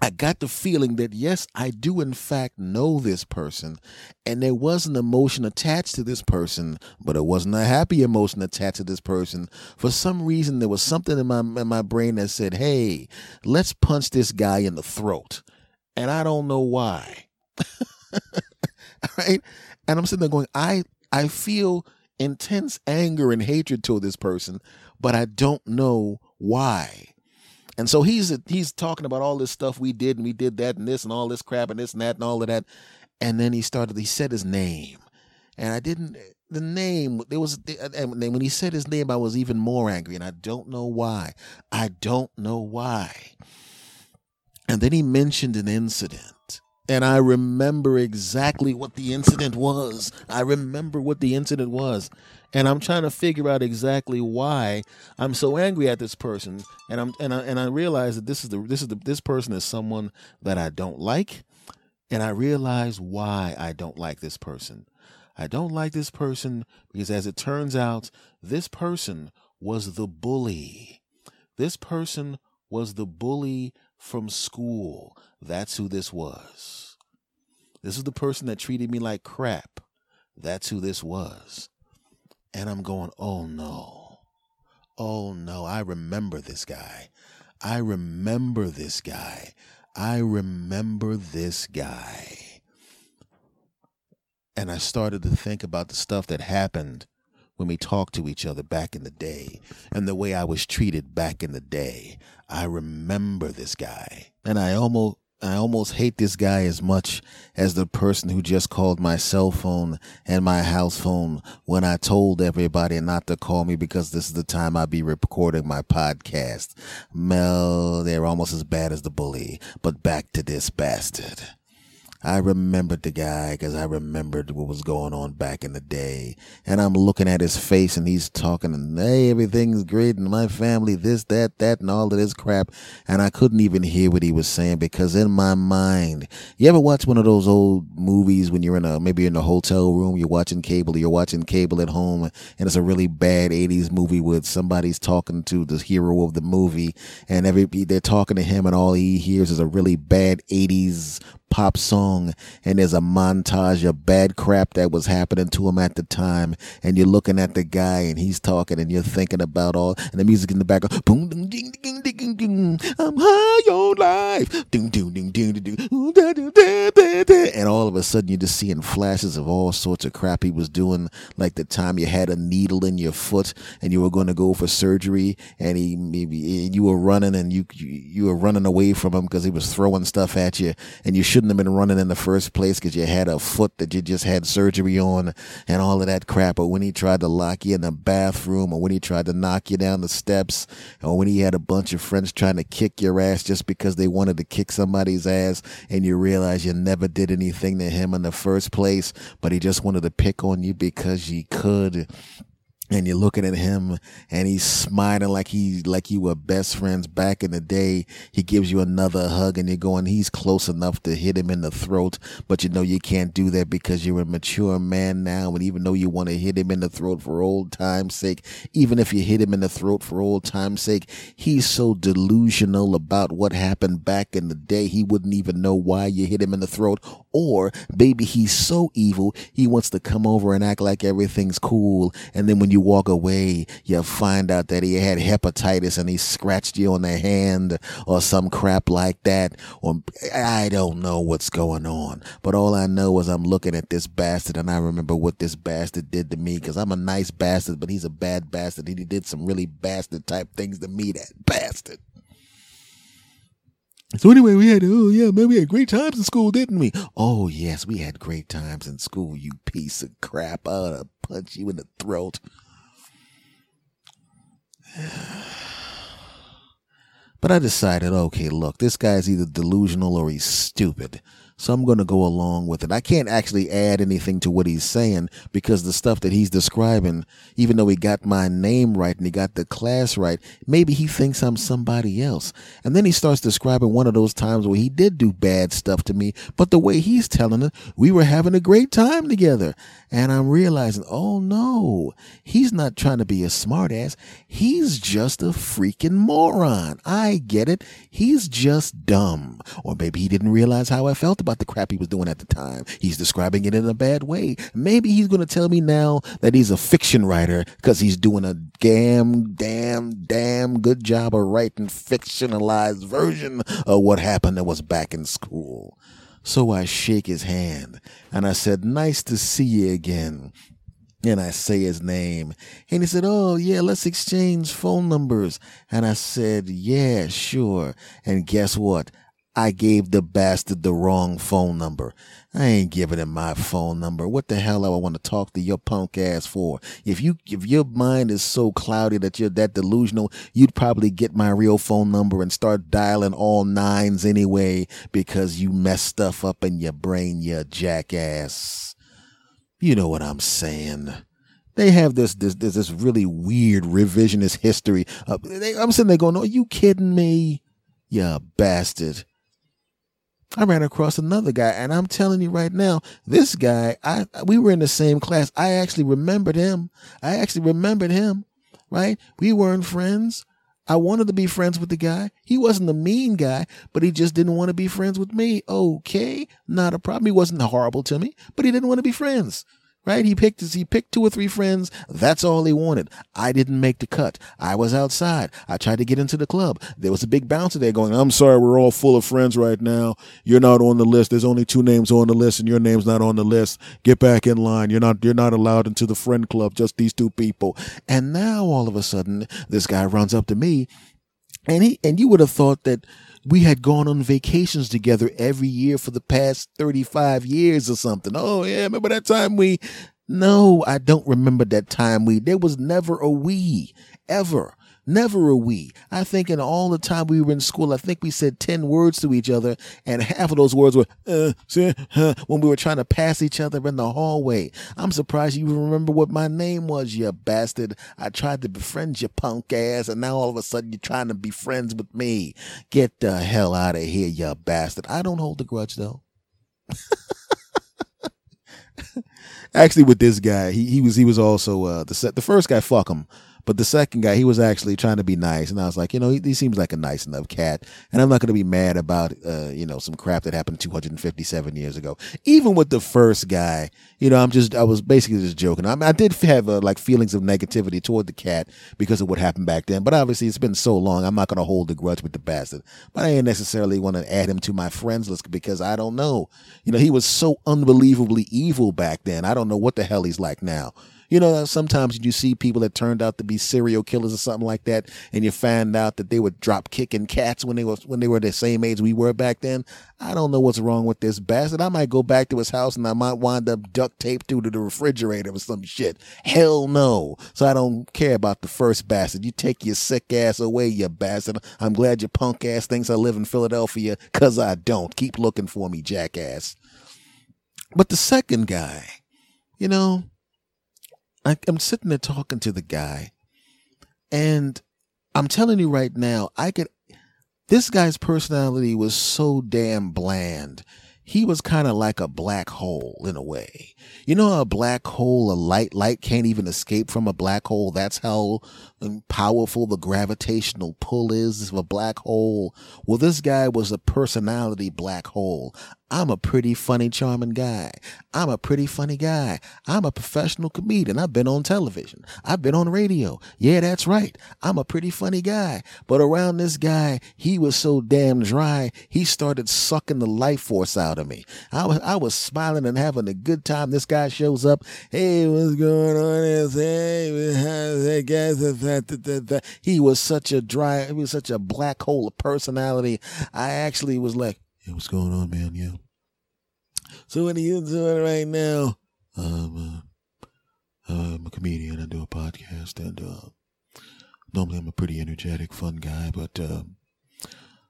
S1: I got the feeling that yes, I do in fact know this person, and there was an emotion attached to this person, but it wasn't a happy emotion attached to this person. For some reason, there was something in my in my brain that said, "Hey, let's punch this guy in the throat," and I don't know why. right? and I'm sitting there going, "I I feel intense anger and hatred toward this person, but I don't know why." And so he's he's talking about all this stuff we did and we did that and this and all this crap and this and that and all of that. And then he started. He said his name, and I didn't. The name there was, and when he said his name, I was even more angry, and I don't know why. I don't know why. And then he mentioned an incident, and I remember exactly what the incident was. I remember what the incident was and I'm trying to figure out exactly why I'm so angry at this person. And I'm and I and I realize that this is the this is the this person is someone that I don't like, and I realize why I don't like this person. I don't like this person because, as it turns out, this person was the bully. This person was the bully from school. That's who this was. This is the person that treated me like crap. That's who this was. And I'm going, oh no. Oh no. I remember this guy. I remember this guy. I remember this guy. And I started to think about the stuff that happened when we talked to each other back in the day and the way I was treated back in the day. I remember this guy. And I almost I almost hate this guy as much as the person who just called my cell phone and my house phone when I told everybody not to call me because this is the time I'd be recording my podcast. Mel, they're almost as bad as the bully. But back to this bastard. I remembered the guy because I remembered what was going on back in the day. And I'm looking at his face and he's talking and hey, everything's great and my family, this, that, that, and all of this crap. And I couldn't even hear what he was saying because in my mind, you ever watch one of those old movies when you're in a, maybe in a hotel room, you're watching cable, you're watching cable at home and it's a really bad 80s movie with somebody's talking to the hero of the movie and every, they're talking to him and all he hears is a really bad 80s pop song and there's a montage of bad crap that was happening to him at the time. And you're looking at the guy and he's talking and you're thinking about all and the music in the background boom ding ding ding ding ding I'm high on life. Ding ding ding ding ding and all of a sudden you're just seeing flashes of all sorts of crap he was doing, like the time you had a needle in your foot and you were going to go for surgery, and he maybe you were running and you you were running away from him because he was throwing stuff at you, and you shouldn't have been running in the first place because you had a foot that you just had surgery on, and all of that crap. Or when he tried to lock you in the bathroom, or when he tried to knock you down the steps, or when he had a bunch of friends trying to kick your ass just because they wanted to kick somebody's ass, and you realize you never did anything to him in the first place, but he just wanted to pick on you because you could and you're looking at him and he's smiling like he like you were best friends back in the day. He gives you another hug and you're going he's close enough to hit him in the throat. But you know you can't do that because you're a mature man now and even though you want to hit him in the throat for old time's sake even if you hit him in the throat for old time's sake he's so delusional about what happened back in the day he wouldn't even know why you hit him in the throat. Or baby he's so evil he wants to come over and act like everything's cool and then when you you walk away, you find out that he had hepatitis and he scratched you on the hand or some crap like that. Or I don't know what's going on. But all I know is I'm looking at this bastard and I remember what this bastard did to me because I'm a nice bastard, but he's a bad bastard. He did some really bastard type things to me, that bastard. So anyway, we had oh yeah, man, we had great times in school, didn't we? Oh yes, we had great times in school. You piece of crap! I ought to punch you in the throat. But I decided, okay, look, this guy's either delusional or he's stupid. So I'm going to go along with it. I can't actually add anything to what he's saying because the stuff that he's describing, even though he got my name right and he got the class right, maybe he thinks I'm somebody else. And then he starts describing one of those times where he did do bad stuff to me, but the way he's telling it, we were having a great time together. And I'm realizing, oh no, he's not trying to be a smartass. He's just a freaking moron. I get it. He's just dumb. Or maybe he didn't realize how I felt about the crap he was doing at the time. He's describing it in a bad way. Maybe he's going to tell me now that he's a fiction writer because he's doing a damn, damn, damn good job of writing fictionalized version of what happened that was back in school. So I shake his hand and I said, nice to see you again. And I say his name. And he said, Oh, yeah, let's exchange phone numbers. And I said, Yeah, sure. And guess what? I gave the bastard the wrong phone number. I ain't giving him my phone number. What the hell do I want to talk to your punk ass for? If you, if your mind is so cloudy that you're that delusional, you'd probably get my real phone number and start dialing all nines anyway because you mess stuff up in your brain, you jackass. You know what I'm saying they have this this this, this really weird revisionist history. Uh, they, I'm sitting there going, "Are you kidding me, you bastard?" I ran across another guy, and I'm telling you right now, this guy, I we were in the same class. I actually remembered him. I actually remembered him. Right? We weren't friends. I wanted to be friends with the guy. He wasn't a mean guy, but he just didn't want to be friends with me. Okay, not a problem. He wasn't horrible to me, but he didn't want to be friends right? He picked he picked two or three friends. That's all he wanted. I didn't make the cut. I was outside. I tried to get into the club. There was a big bouncer there going, I'm sorry, we're all full of friends right now. You're not on the list. There's only two names on the list and your name's not on the list. Get back in line. You're not you're not allowed into the friend club, just these two people. And now all of a sudden this guy runs up to me and he and you would have thought that we had gone on vacations together every year for the past 35 years or something. Oh, yeah, remember that time we. No, I don't remember that time we. There was never a we, ever. Never a we. I think in all the time we were in school, I think we said 10 words to each other, and half of those words were, uh, see, uh, when we were trying to pass each other in the hallway. I'm surprised you remember what my name was, you bastard. I tried to befriend you, punk ass, and now all of a sudden you're trying to be friends with me. Get the hell out of here, you bastard. I don't hold a grudge, though. Actually, with this guy, he, he was he was also uh, the the first guy. Fuck him. But the second guy, he was actually trying to be nice, and I was like, you know, he, he seems like a nice enough cat, and I'm not going to be mad about, uh, you know, some crap that happened 257 years ago. Even with the first guy, you know, I'm just, I was basically just joking. I, mean, I did have uh, like feelings of negativity toward the cat because of what happened back then, but obviously it's been so long, I'm not going to hold a grudge with the bastard. But I ain't necessarily want to add him to my friends list because I don't know. You know, he was so unbelievably evil back then. I don't know what the hell he's like now. You know, sometimes you see people that turned out to be serial killers or something like that, and you find out that they were drop kicking cats when they were when they were the same age we were back then. I don't know what's wrong with this bastard. I might go back to his house and I might wind up duct taped to the refrigerator or some shit. Hell no. So I don't care about the first bastard. You take your sick ass away, you bastard. I'm glad your punk ass thinks I live in Philadelphia, cause I don't. Keep looking for me, jackass. But the second guy, you know, I, I'm sitting there talking to the guy, and I'm telling you right now, I could. This guy's personality was so damn bland. He was kind of like a black hole in a way. You know, a black hole, a light, light can't even escape from a black hole. That's how powerful the gravitational pull is of a black hole. Well, this guy was a personality black hole. I'm a pretty funny, charming guy. I'm a pretty funny guy. I'm a professional comedian. I've been on television. I've been on radio. Yeah, that's right. I'm a pretty funny guy. But around this guy, he was so damn dry, he started sucking the life force out of me. I was, I was smiling and having a good time. This guy shows up. Hey, what's going on? Hey, guys, uh, he was such a dry, he was such a black hole of personality. I actually was like, What's going on, man? Yeah. So what are you doing right now? Um, uh, I'm a comedian. I do a podcast, and uh, normally I'm a pretty energetic, fun guy, but uh,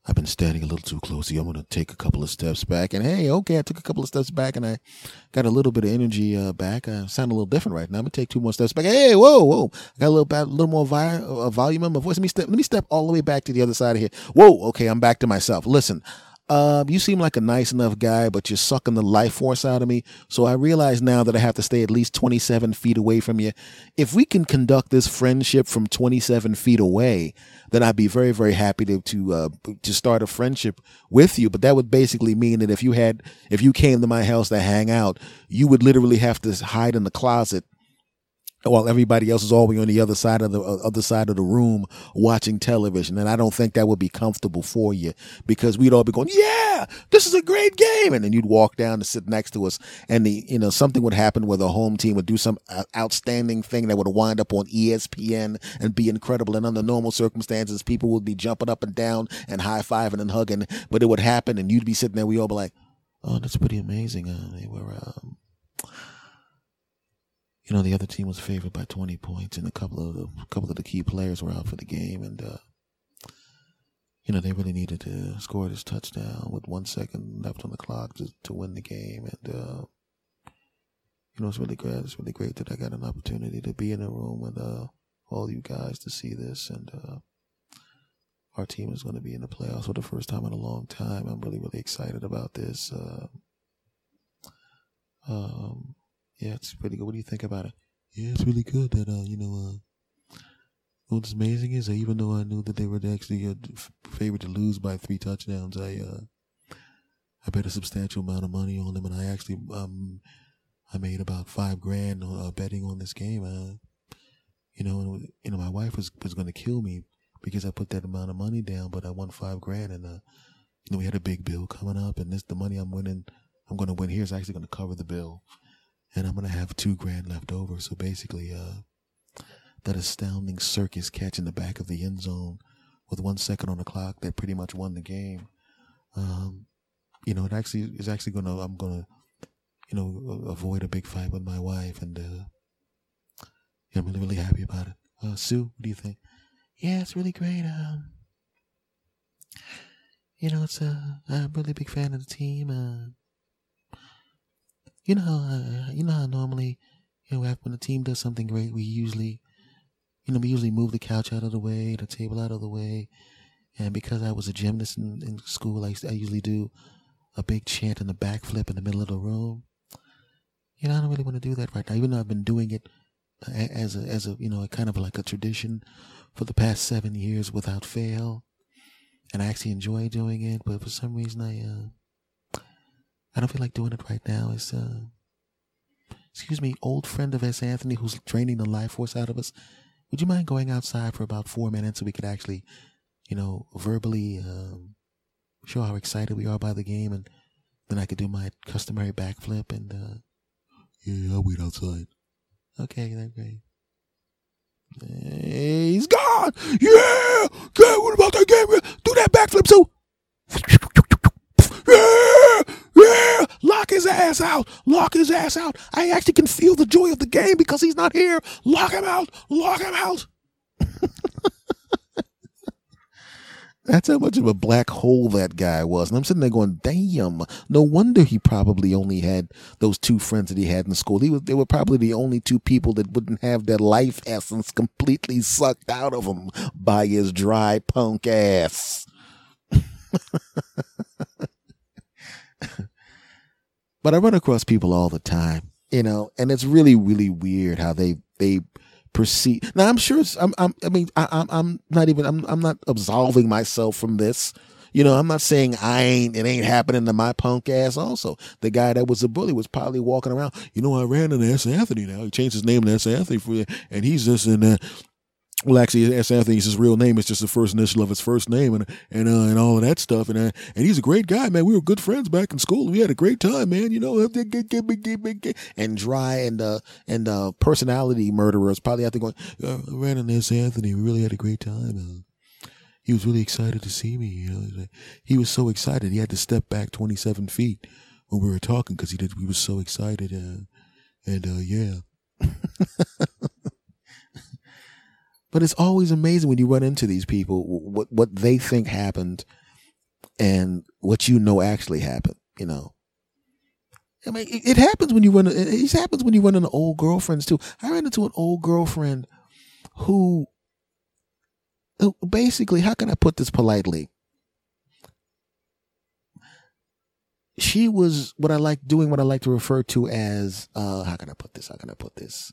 S1: I've been standing a little too close. I'm going to take a couple of steps back, and hey, okay, I took a couple of steps back, and I got a little bit of energy uh, back. I sound a little different right now. I'm to take two more steps back. Hey, whoa, whoa! I got a little, a little more vi- uh, volume in my voice. Let me step. Let me step all the way back to the other side of here. Whoa, okay, I'm back to myself. Listen. Um, you seem like a nice enough guy, but you're sucking the life force out of me. So I realize now that I have to stay at least 27 feet away from you. If we can conduct this friendship from 27 feet away, then I'd be very, very happy to to uh, to start a friendship with you. But that would basically mean that if you had, if you came to my house to hang out, you would literally have to hide in the closet while everybody else is the on the other side of the uh, other side of the room watching television. And I don't think that would be comfortable for you because we'd all be going, "Yeah, this is a great game," and then you'd walk down to sit next to us, and the you know something would happen where the home team would do some uh, outstanding thing that would wind up on ESPN and be incredible. And under normal circumstances, people would be jumping up and down and high fiving and hugging, but it would happen, and you'd be sitting there. We all be like, "Oh, that's pretty amazing." Uh, they were. Um, you know, the other team was favored by 20 points, and a couple of the, a couple of the key players were out for the game, and uh, you know they really needed to score this touchdown with one second left on the clock to to win the game, and uh, you know it's really great. It's really great that I got an opportunity to be in a room with uh, all you guys to see this, and uh, our team is going to be in the playoffs for the first time in a long time. I'm really really excited about this. Uh, um, yeah, it's pretty good. What do you think about it? Yeah, it's really good that, uh, you know, uh, what's amazing is that even though I knew that they were actually uh, favored to lose by three touchdowns, I, uh, I bet a substantial amount of money on them, and I actually, um, I made about five grand uh, betting on this game. Uh, you know, and, you know, my wife was was going to kill me because I put that amount of money down, but I won five grand, and uh, you know, we had a big bill coming up, and this the money I'm winning, I'm going to win here is actually going to cover the bill and I'm gonna have two grand left over. So basically, uh, that astounding circus catch in the back of the end zone with one second on the clock that pretty much won the game. Um, you know, it actually is actually gonna. I'm gonna, you know, avoid a big fight with my wife, and uh, yeah, I'm really really happy about it. Uh, Sue, what do you think? Yeah, it's really great. Um, you know, it's a I'm a really big fan of the team. Uh, you know, uh, you know how normally, you know, when the team does something great, we usually, you know, we usually move the couch out of the way, the table out of the way, and because I was a gymnast in, in school, I, I usually do a big chant and a backflip in the middle of the room. You know, I don't really want to do that right now, even though I've been doing it as a as a you know a kind of like a tradition for the past seven years without fail, and I actually enjoy doing it. But for some reason, I uh, I don't feel like doing it right now. It's uh, excuse me, old friend of S. Anthony who's draining the life force out of us. Would you mind going outside for about four minutes so we could actually, you know, verbally um, show how excited we are by the game, and then I could do my customary backflip and. Uh, yeah, I'll wait outside. Okay, that's great. He's gone. Yeah. Okay, what about that game? Do that backflip too. Yeah, yeah. Lock his ass out. Lock his ass out. I actually can feel the joy of the game because he's not here. Lock him out. Lock him out. That's how much of a black hole that guy was. And I'm sitting there going, damn, no wonder he probably only had those two friends that he had in school. He was, they were probably the only two people that wouldn't have their life essence completely sucked out of him by his dry punk ass. but I run across people all the time, you know, and it's really, really weird how they, they, perceive. Now I'm sure it's, I'm, I'm I mean, I, I'm, I'm not even, I'm, I'm not absolving myself from this. You know, I'm not saying I ain't, it ain't happening to my punk ass also. The guy that was a bully was probably walking around, you know, I ran into S. Anthony now. He changed his name to S. Anthony for, you and he's just in, uh, well, actually, S. Anthony's his real name. It's just the first initial of his first name, and and uh, and all of that stuff. And uh, and he's a great guy, man. We were good friends back in school. We had a great time, man. You know, and dry and uh and uh personality murderers probably have to go. Uh, ran into S. Anthony. We really had a great time. Uh, he was really excited to see me. You know, he was so excited he had to step back twenty seven feet when we were talking because he did. We was so excited. Uh, and uh, yeah. But it's always amazing when you run into these people, what what they think happened, and what you know actually happened. You know, I mean, it, it happens when you run. It happens when you run into old girlfriends too. I ran into an old girlfriend who, who basically, how can I put this politely? She was what I like doing, what I like to refer to as, uh, how can I put this? How can I put this?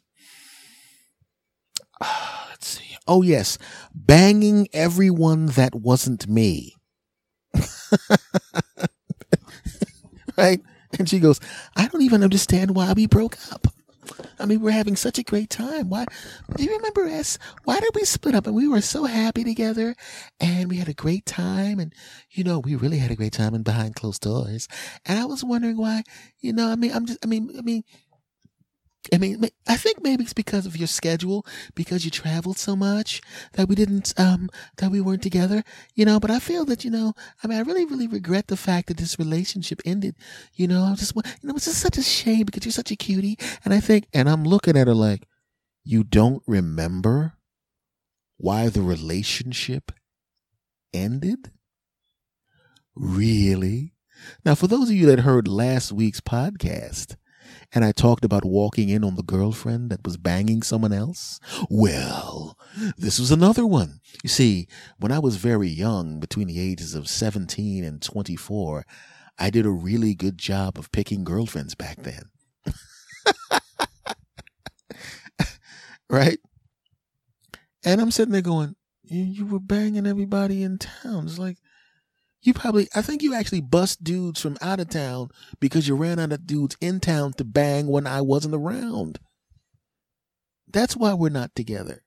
S1: let's see. Oh, yes. Banging everyone that wasn't me. right? And she goes, I don't even understand why we broke up. I mean, we're having such a great time. Why? Do you remember us? Why did we split up? And we were so happy together, and we had a great time. And you know, we really had a great time and behind closed doors. And I was wondering why. You know, I mean, I'm just. I mean, I mean, I mean, I think maybe it's because of your schedule, because you traveled so much that we didn't, um, that we weren't together, you know. But I feel that, you know, I mean, I really, really regret the fact that this relationship ended. You know, I just, you know, it's just such a shame because you're such a cutie. And I think, and I'm looking at her like, you don't remember why the relationship ended? Really? Now, for those of you that heard last week's podcast, and I talked about walking in on the girlfriend that was banging someone else? Well, this was another one. You see, when I was very young, between the ages of 17 and 24, I did a really good job of picking girlfriends back then. right? And I'm sitting there going, you were banging everybody in town. It's like, you probably, I think you actually bust dudes from out of town because you ran out of dudes in town to bang when I wasn't around. That's why we're not together.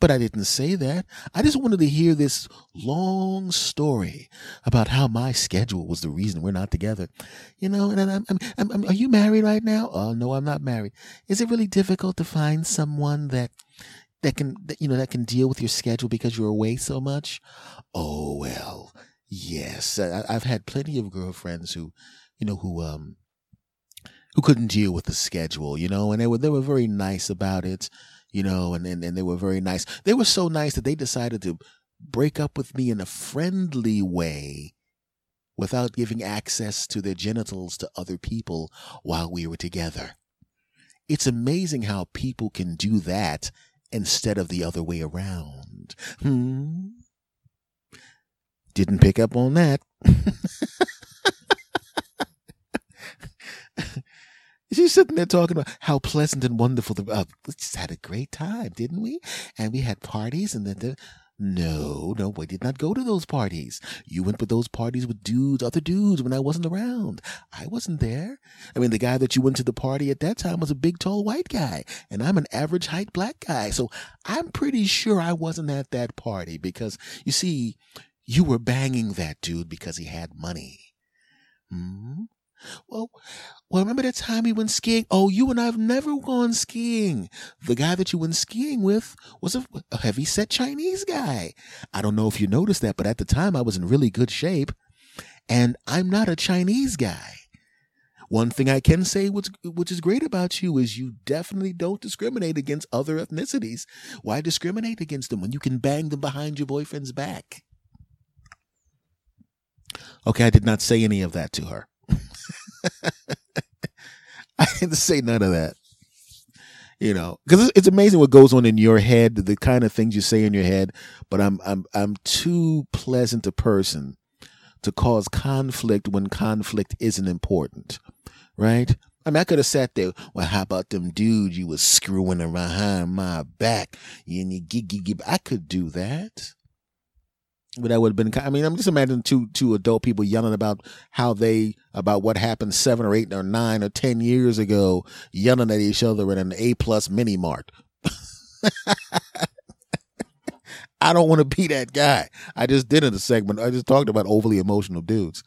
S1: But I didn't say that. I just wanted to hear this long story about how my schedule was the reason we're not together. You know, and I'm, I'm, I'm, I'm, are you married right now? Oh, no, I'm not married. Is it really difficult to find someone that, that can, that, you know, that can deal with your schedule because you're away so much? Oh, well, Yes, I, have had plenty of girlfriends who, you know, who um, who couldn't deal with the schedule, you know, and they were they were very nice about it, you know, and and, and they were very nice. They were so nice that they decided to break up with me in a friendly way without giving access to their genitals to other people while we were together. It's amazing how people can do that instead of the other way around. Hmm? Didn't pick up on that. she's sitting there talking about how pleasant and wonderful the uh, we just had a great time, didn't we? And we had parties and then the no, no, we did not go to those parties. You went to those parties with dudes, other dudes when I wasn't around. I wasn't there. I mean, the guy that you went to the party at that time was a big, tall white guy, and I'm an average height black guy. So I'm pretty sure I wasn't at that party because you see, you were banging that dude because he had money. Hmm? Well, well, remember that time we went skiing? Oh, you and I have never gone skiing. The guy that you went skiing with was a, a heavy set Chinese guy. I don't know if you noticed that, but at the time I was in really good shape. And I'm not a Chinese guy. One thing I can say, which, which is great about you, is you definitely don't discriminate against other ethnicities. Why discriminate against them when you can bang them behind your boyfriend's back? Okay, I did not say any of that to her. I didn't say none of that. You know, because it's amazing what goes on in your head, the kind of things you say in your head. But I'm I'm I'm too pleasant a person to cause conflict when conflict isn't important, right? I mean, I could have sat there. Well, how about them dudes you was screwing behind my back? And you gig, gig, I could do that but that would have been i mean i'm just imagining two two adult people yelling about how they about what happened seven or eight or nine or ten years ago yelling at each other in an a plus mini mart i don't want to be that guy i just did in a segment i just talked about overly emotional dudes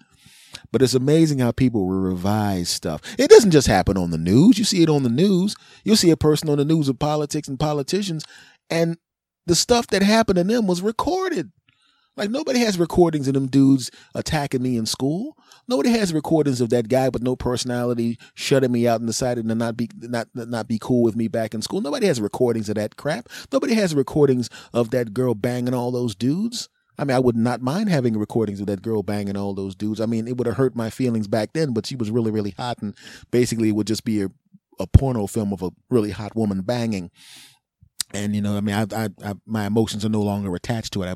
S1: but it's amazing how people will revise stuff. It doesn't just happen on the news. You see it on the news. You'll see a person on the news of politics and politicians, and the stuff that happened to them was recorded. Like nobody has recordings of them dudes attacking me in school. Nobody has recordings of that guy with no personality shutting me out and deciding to not be not not be cool with me back in school. Nobody has recordings of that crap. Nobody has recordings of that girl banging all those dudes. I mean, I would not mind having recordings of that girl banging all those dudes. I mean, it would have hurt my feelings back then, but she was really, really hot, and basically it would just be a, a porno film of a really hot woman banging. And you know, I mean, I, I, I my emotions are no longer attached to it. I,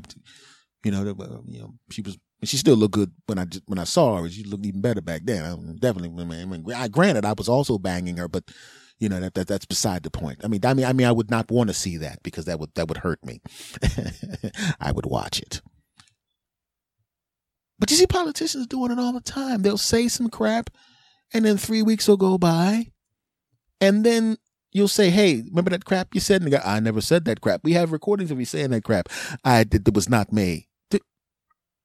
S1: you know, you know, she was she still looked good when I when I saw her. She looked even better back then. I definitely, I mean, I, granted, I was also banging her, but you know that, that that's beside the point. I mean, I mean, I mean, I would not want to see that because that would that would hurt me. I would watch it. But you see, politicians doing it all the time. They'll say some crap, and then three weeks will go by, and then you'll say, "Hey, remember that crap you said?" And the guy, "I never said that crap." We have recordings of you saying that crap. I did. It was not me.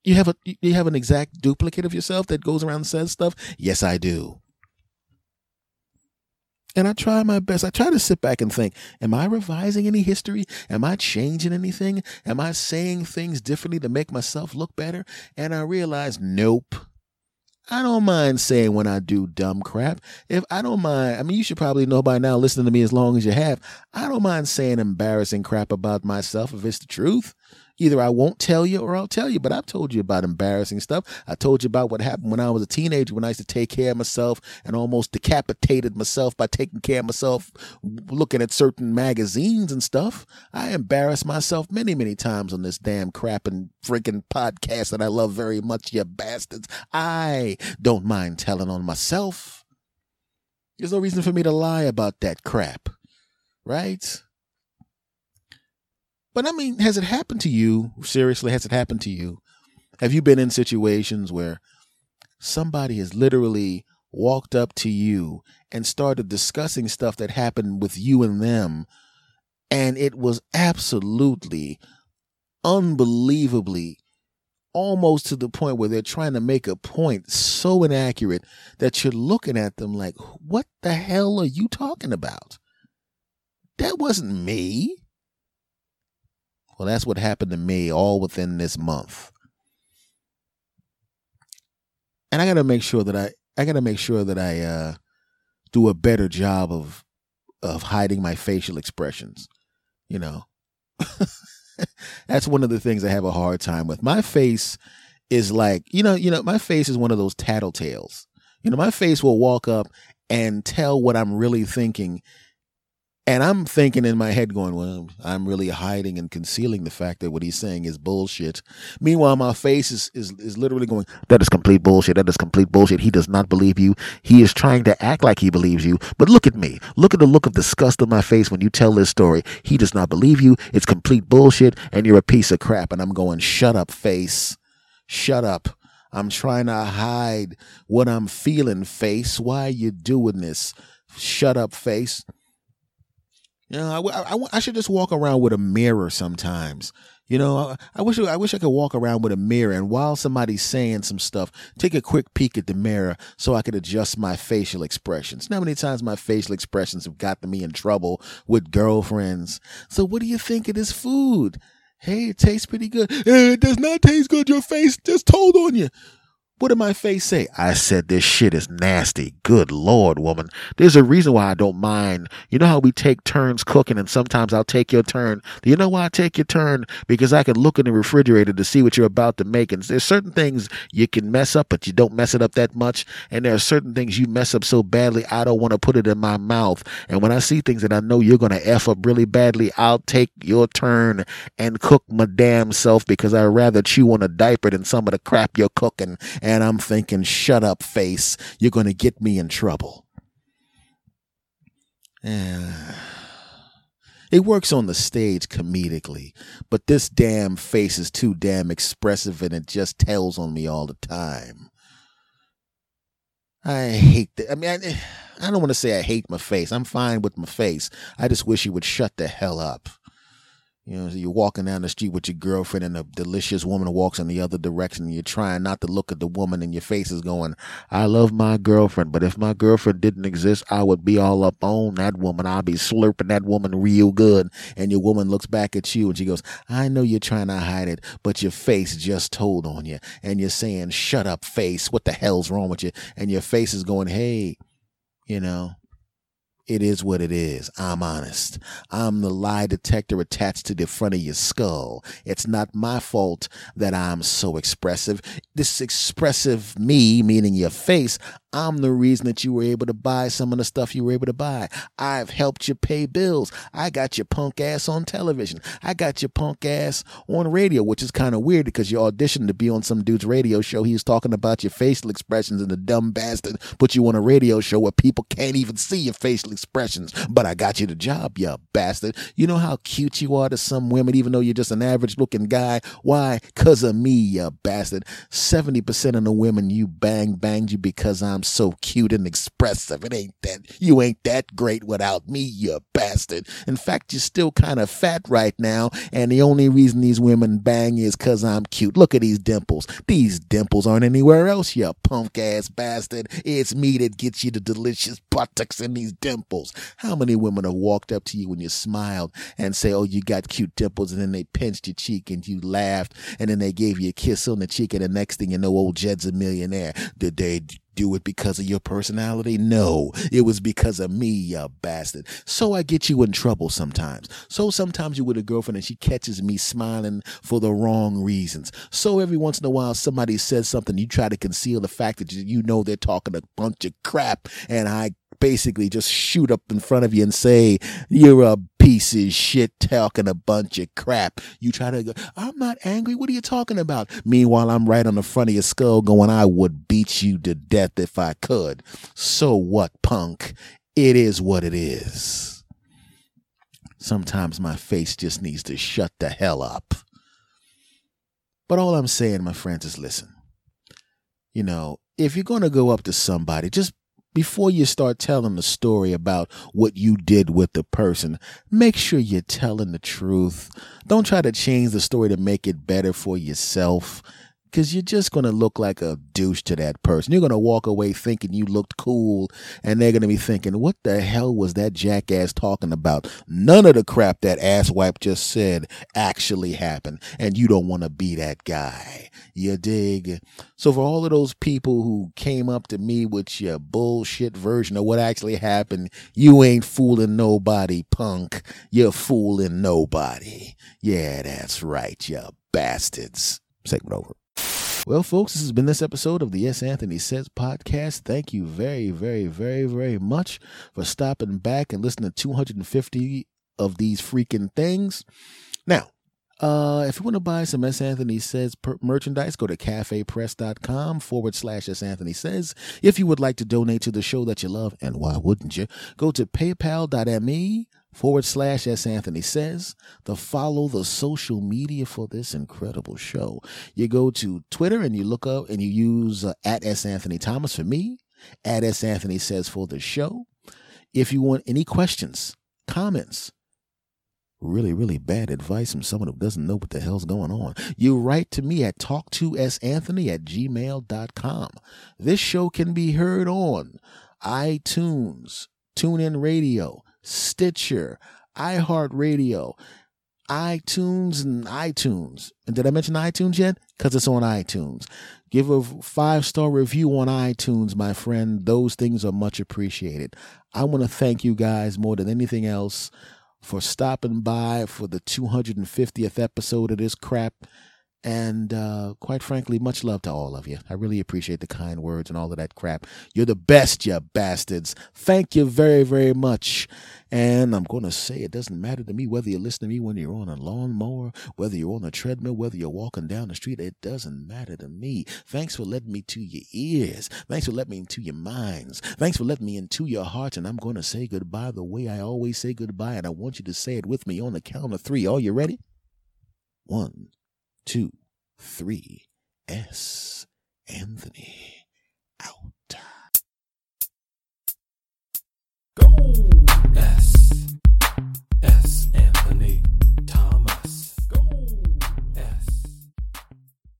S1: You have a you have an exact duplicate of yourself that goes around and says stuff? Yes, I do. And I try my best. I try to sit back and think, am I revising any history? Am I changing anything? Am I saying things differently to make myself look better? And I realize, nope. I don't mind saying when I do dumb crap. If I don't mind, I mean, you should probably know by now, listening to me as long as you have. I don't mind saying embarrassing crap about myself if it's the truth. Either I won't tell you or I'll tell you, but I've told you about embarrassing stuff. I told you about what happened when I was a teenager when I used to take care of myself and almost decapitated myself by taking care of myself looking at certain magazines and stuff. I embarrassed myself many, many times on this damn crap and freaking podcast that I love very much, you bastards. I don't mind telling on myself. There's no reason for me to lie about that crap, right? But I mean, has it happened to you? Seriously, has it happened to you? Have you been in situations where somebody has literally walked up to you and started discussing stuff that happened with you and them, and it was absolutely, unbelievably, almost to the point where they're trying to make a point so inaccurate that you're looking at them like, what the hell are you talking about? That wasn't me. Well, that's what happened to me all within this month. And I got to make sure that I I got to make sure that I uh, do a better job of of hiding my facial expressions. You know, that's one of the things I have a hard time with. My face is like you know you know my face is one of those tattletales. You know, my face will walk up and tell what I'm really thinking And I'm thinking in my head, going, well, I'm really hiding and concealing the fact that what he's saying is bullshit. Meanwhile, my face is, is, is literally going, that is complete bullshit. That is complete bullshit. He does not believe you. He is trying to act like he believes you. But look at me. Look at the look of disgust on my face when you tell this story. He does not believe you. It's complete bullshit. And you're a piece of crap. And I'm going, shut up, face. Shut up. I'm trying to hide what I'm feeling, face. Why are you doing this? Shut up, face. You know, I, I, I should just walk around with a mirror sometimes. You know, I, I wish I wish I could walk around with a mirror and while somebody's saying some stuff, take a quick peek at the mirror so I could adjust my facial expressions. Now, many times my facial expressions have gotten me in trouble with girlfriends. So, what do you think of this food? Hey, it tastes pretty good. Eh, it does not taste good. Your face just told on you. What did my face say? I said, this shit is nasty. Good Lord, woman. There's a reason why I don't mind. You know how we take turns cooking and sometimes I'll take your turn. Do you know why I take your turn? Because I can look in the refrigerator to see what you're about to make. And there's certain things you can mess up, but you don't mess it up that much. And there are certain things you mess up so badly, I don't want to put it in my mouth. And when I see things that I know you're going to F up really badly, I'll take your turn and cook my damn self because I'd rather chew on a diaper than some of the crap you're cooking I'm thinking, shut up, face. You're going to get me in trouble. Yeah. It works on the stage comedically, but this damn face is too damn expressive and it just tells on me all the time. I hate that. I mean, I, I don't want to say I hate my face. I'm fine with my face. I just wish you would shut the hell up. You know, so you're walking down the street with your girlfriend and a delicious woman walks in the other direction and you're trying not to look at the woman and your face is going, I love my girlfriend, but if my girlfriend didn't exist, I would be all up on that woman. I'd be slurping that woman real good. And your woman looks back at you and she goes, I know you're trying to hide it, but your face just told on you. And you're saying, shut up face. What the hell's wrong with you? And your face is going, Hey, you know, it is what it is. I'm honest. I'm the lie detector attached to the front of your skull. It's not my fault that I'm so expressive. This expressive me, meaning your face, I'm the reason that you were able to buy some of the stuff you were able to buy. I've helped you pay bills. I got your punk ass on television. I got your punk ass on radio, which is kind of weird because you auditioned to be on some dude's radio show. He was talking about your facial expressions and the dumb bastard put you on a radio show where people can't even see your facial expressions. But I got you the job, you bastard. You know how cute you are to some women, even though you're just an average looking guy? Why? Cause of me, you bastard. 70% of the women you bang banged you because I'm so cute and expressive. It ain't that, you ain't that great without me, you bastard. In fact, you're still kind of fat right now. And the only reason these women bang is cause I'm cute. Look at these dimples. These dimples aren't anywhere else, you punk ass bastard. It's me that gets you the delicious buttocks and these dimples. How many women have walked up to you when you smiled and say, Oh, you got cute dimples, and then they pinched your cheek and you laughed, and then they gave you a kiss on the cheek, and the next thing you know, old Jed's a millionaire. Did they do it because of your personality? No, it was because of me, you bastard. So I get you in trouble sometimes. So sometimes you're with a girlfriend and she catches me smiling for the wrong reasons. So every once in a while somebody says something, you try to conceal the fact that you know they're talking a bunch of crap and I basically just shoot up in front of you and say, you're a piece of shit talking a bunch of crap. You try to go, I'm not angry. What are you talking about? Meanwhile, I'm right on the front of your skull going, I would beat you to death if I could. So what, punk? It is what it is. Sometimes my face just needs to shut the hell up. But all I'm saying, my friends, is listen. You know, if you're going to go up to somebody, just before you start telling the story about what you did with the person, make sure you're telling the truth. Don't try to change the story to make it better for yourself because you're just going to look like a douche to that person. You're going to walk away thinking you looked cool, and they're going to be thinking, what the hell was that jackass talking about? None of the crap that asswipe just said actually happened, and you don't want to be that guy. You dig? So, for all of those people who came up to me with your bullshit version of what actually happened, you ain't fooling nobody, punk. You're fooling nobody. Yeah, that's right, you bastards. Segment over. Well, folks, this has been this episode of the S. Anthony Says podcast. Thank you very, very, very, very much for stopping back and listening to 250 of these freaking things. Now, uh, if you want to buy some S. Anthony Says per- merchandise, go to cafepress.com forward slash S. Anthony Says. If you would like to donate to the show that you love, and why wouldn't you, go to paypal.me forward slash S. Anthony Says to follow the social media for this incredible show. You go to Twitter and you look up and you use uh, at S. Anthony Thomas for me, at S. Anthony Says for the show. If you want any questions, comments, really, really bad advice from someone who doesn't know what the hell's going on, you write to me at talktosanthony at gmail.com. This show can be heard on iTunes, TuneIn Radio, Stitcher, iHeartRadio, iTunes, and iTunes. And did I mention iTunes yet? Because it's on iTunes. Give a five star review on iTunes, my friend. Those things are much appreciated. I want to thank you guys more than anything else for stopping by for the 250th episode of this crap. And uh, quite frankly, much love to all of you. I really appreciate the kind words and all of that crap. You're the best, you bastards. Thank you very, very much. And I'm going to say it doesn't matter to me whether you listen to me when you're on a lawnmower, whether you're on a treadmill, whether you're walking down the street. It doesn't matter to me. Thanks for letting me to your ears. Thanks for letting me into your minds. Thanks for letting me into your hearts. And I'm going to say goodbye the way I always say goodbye. And I want you to say it with me on the count of three. Are you ready? One two, three. S. Anthony out. Go. S.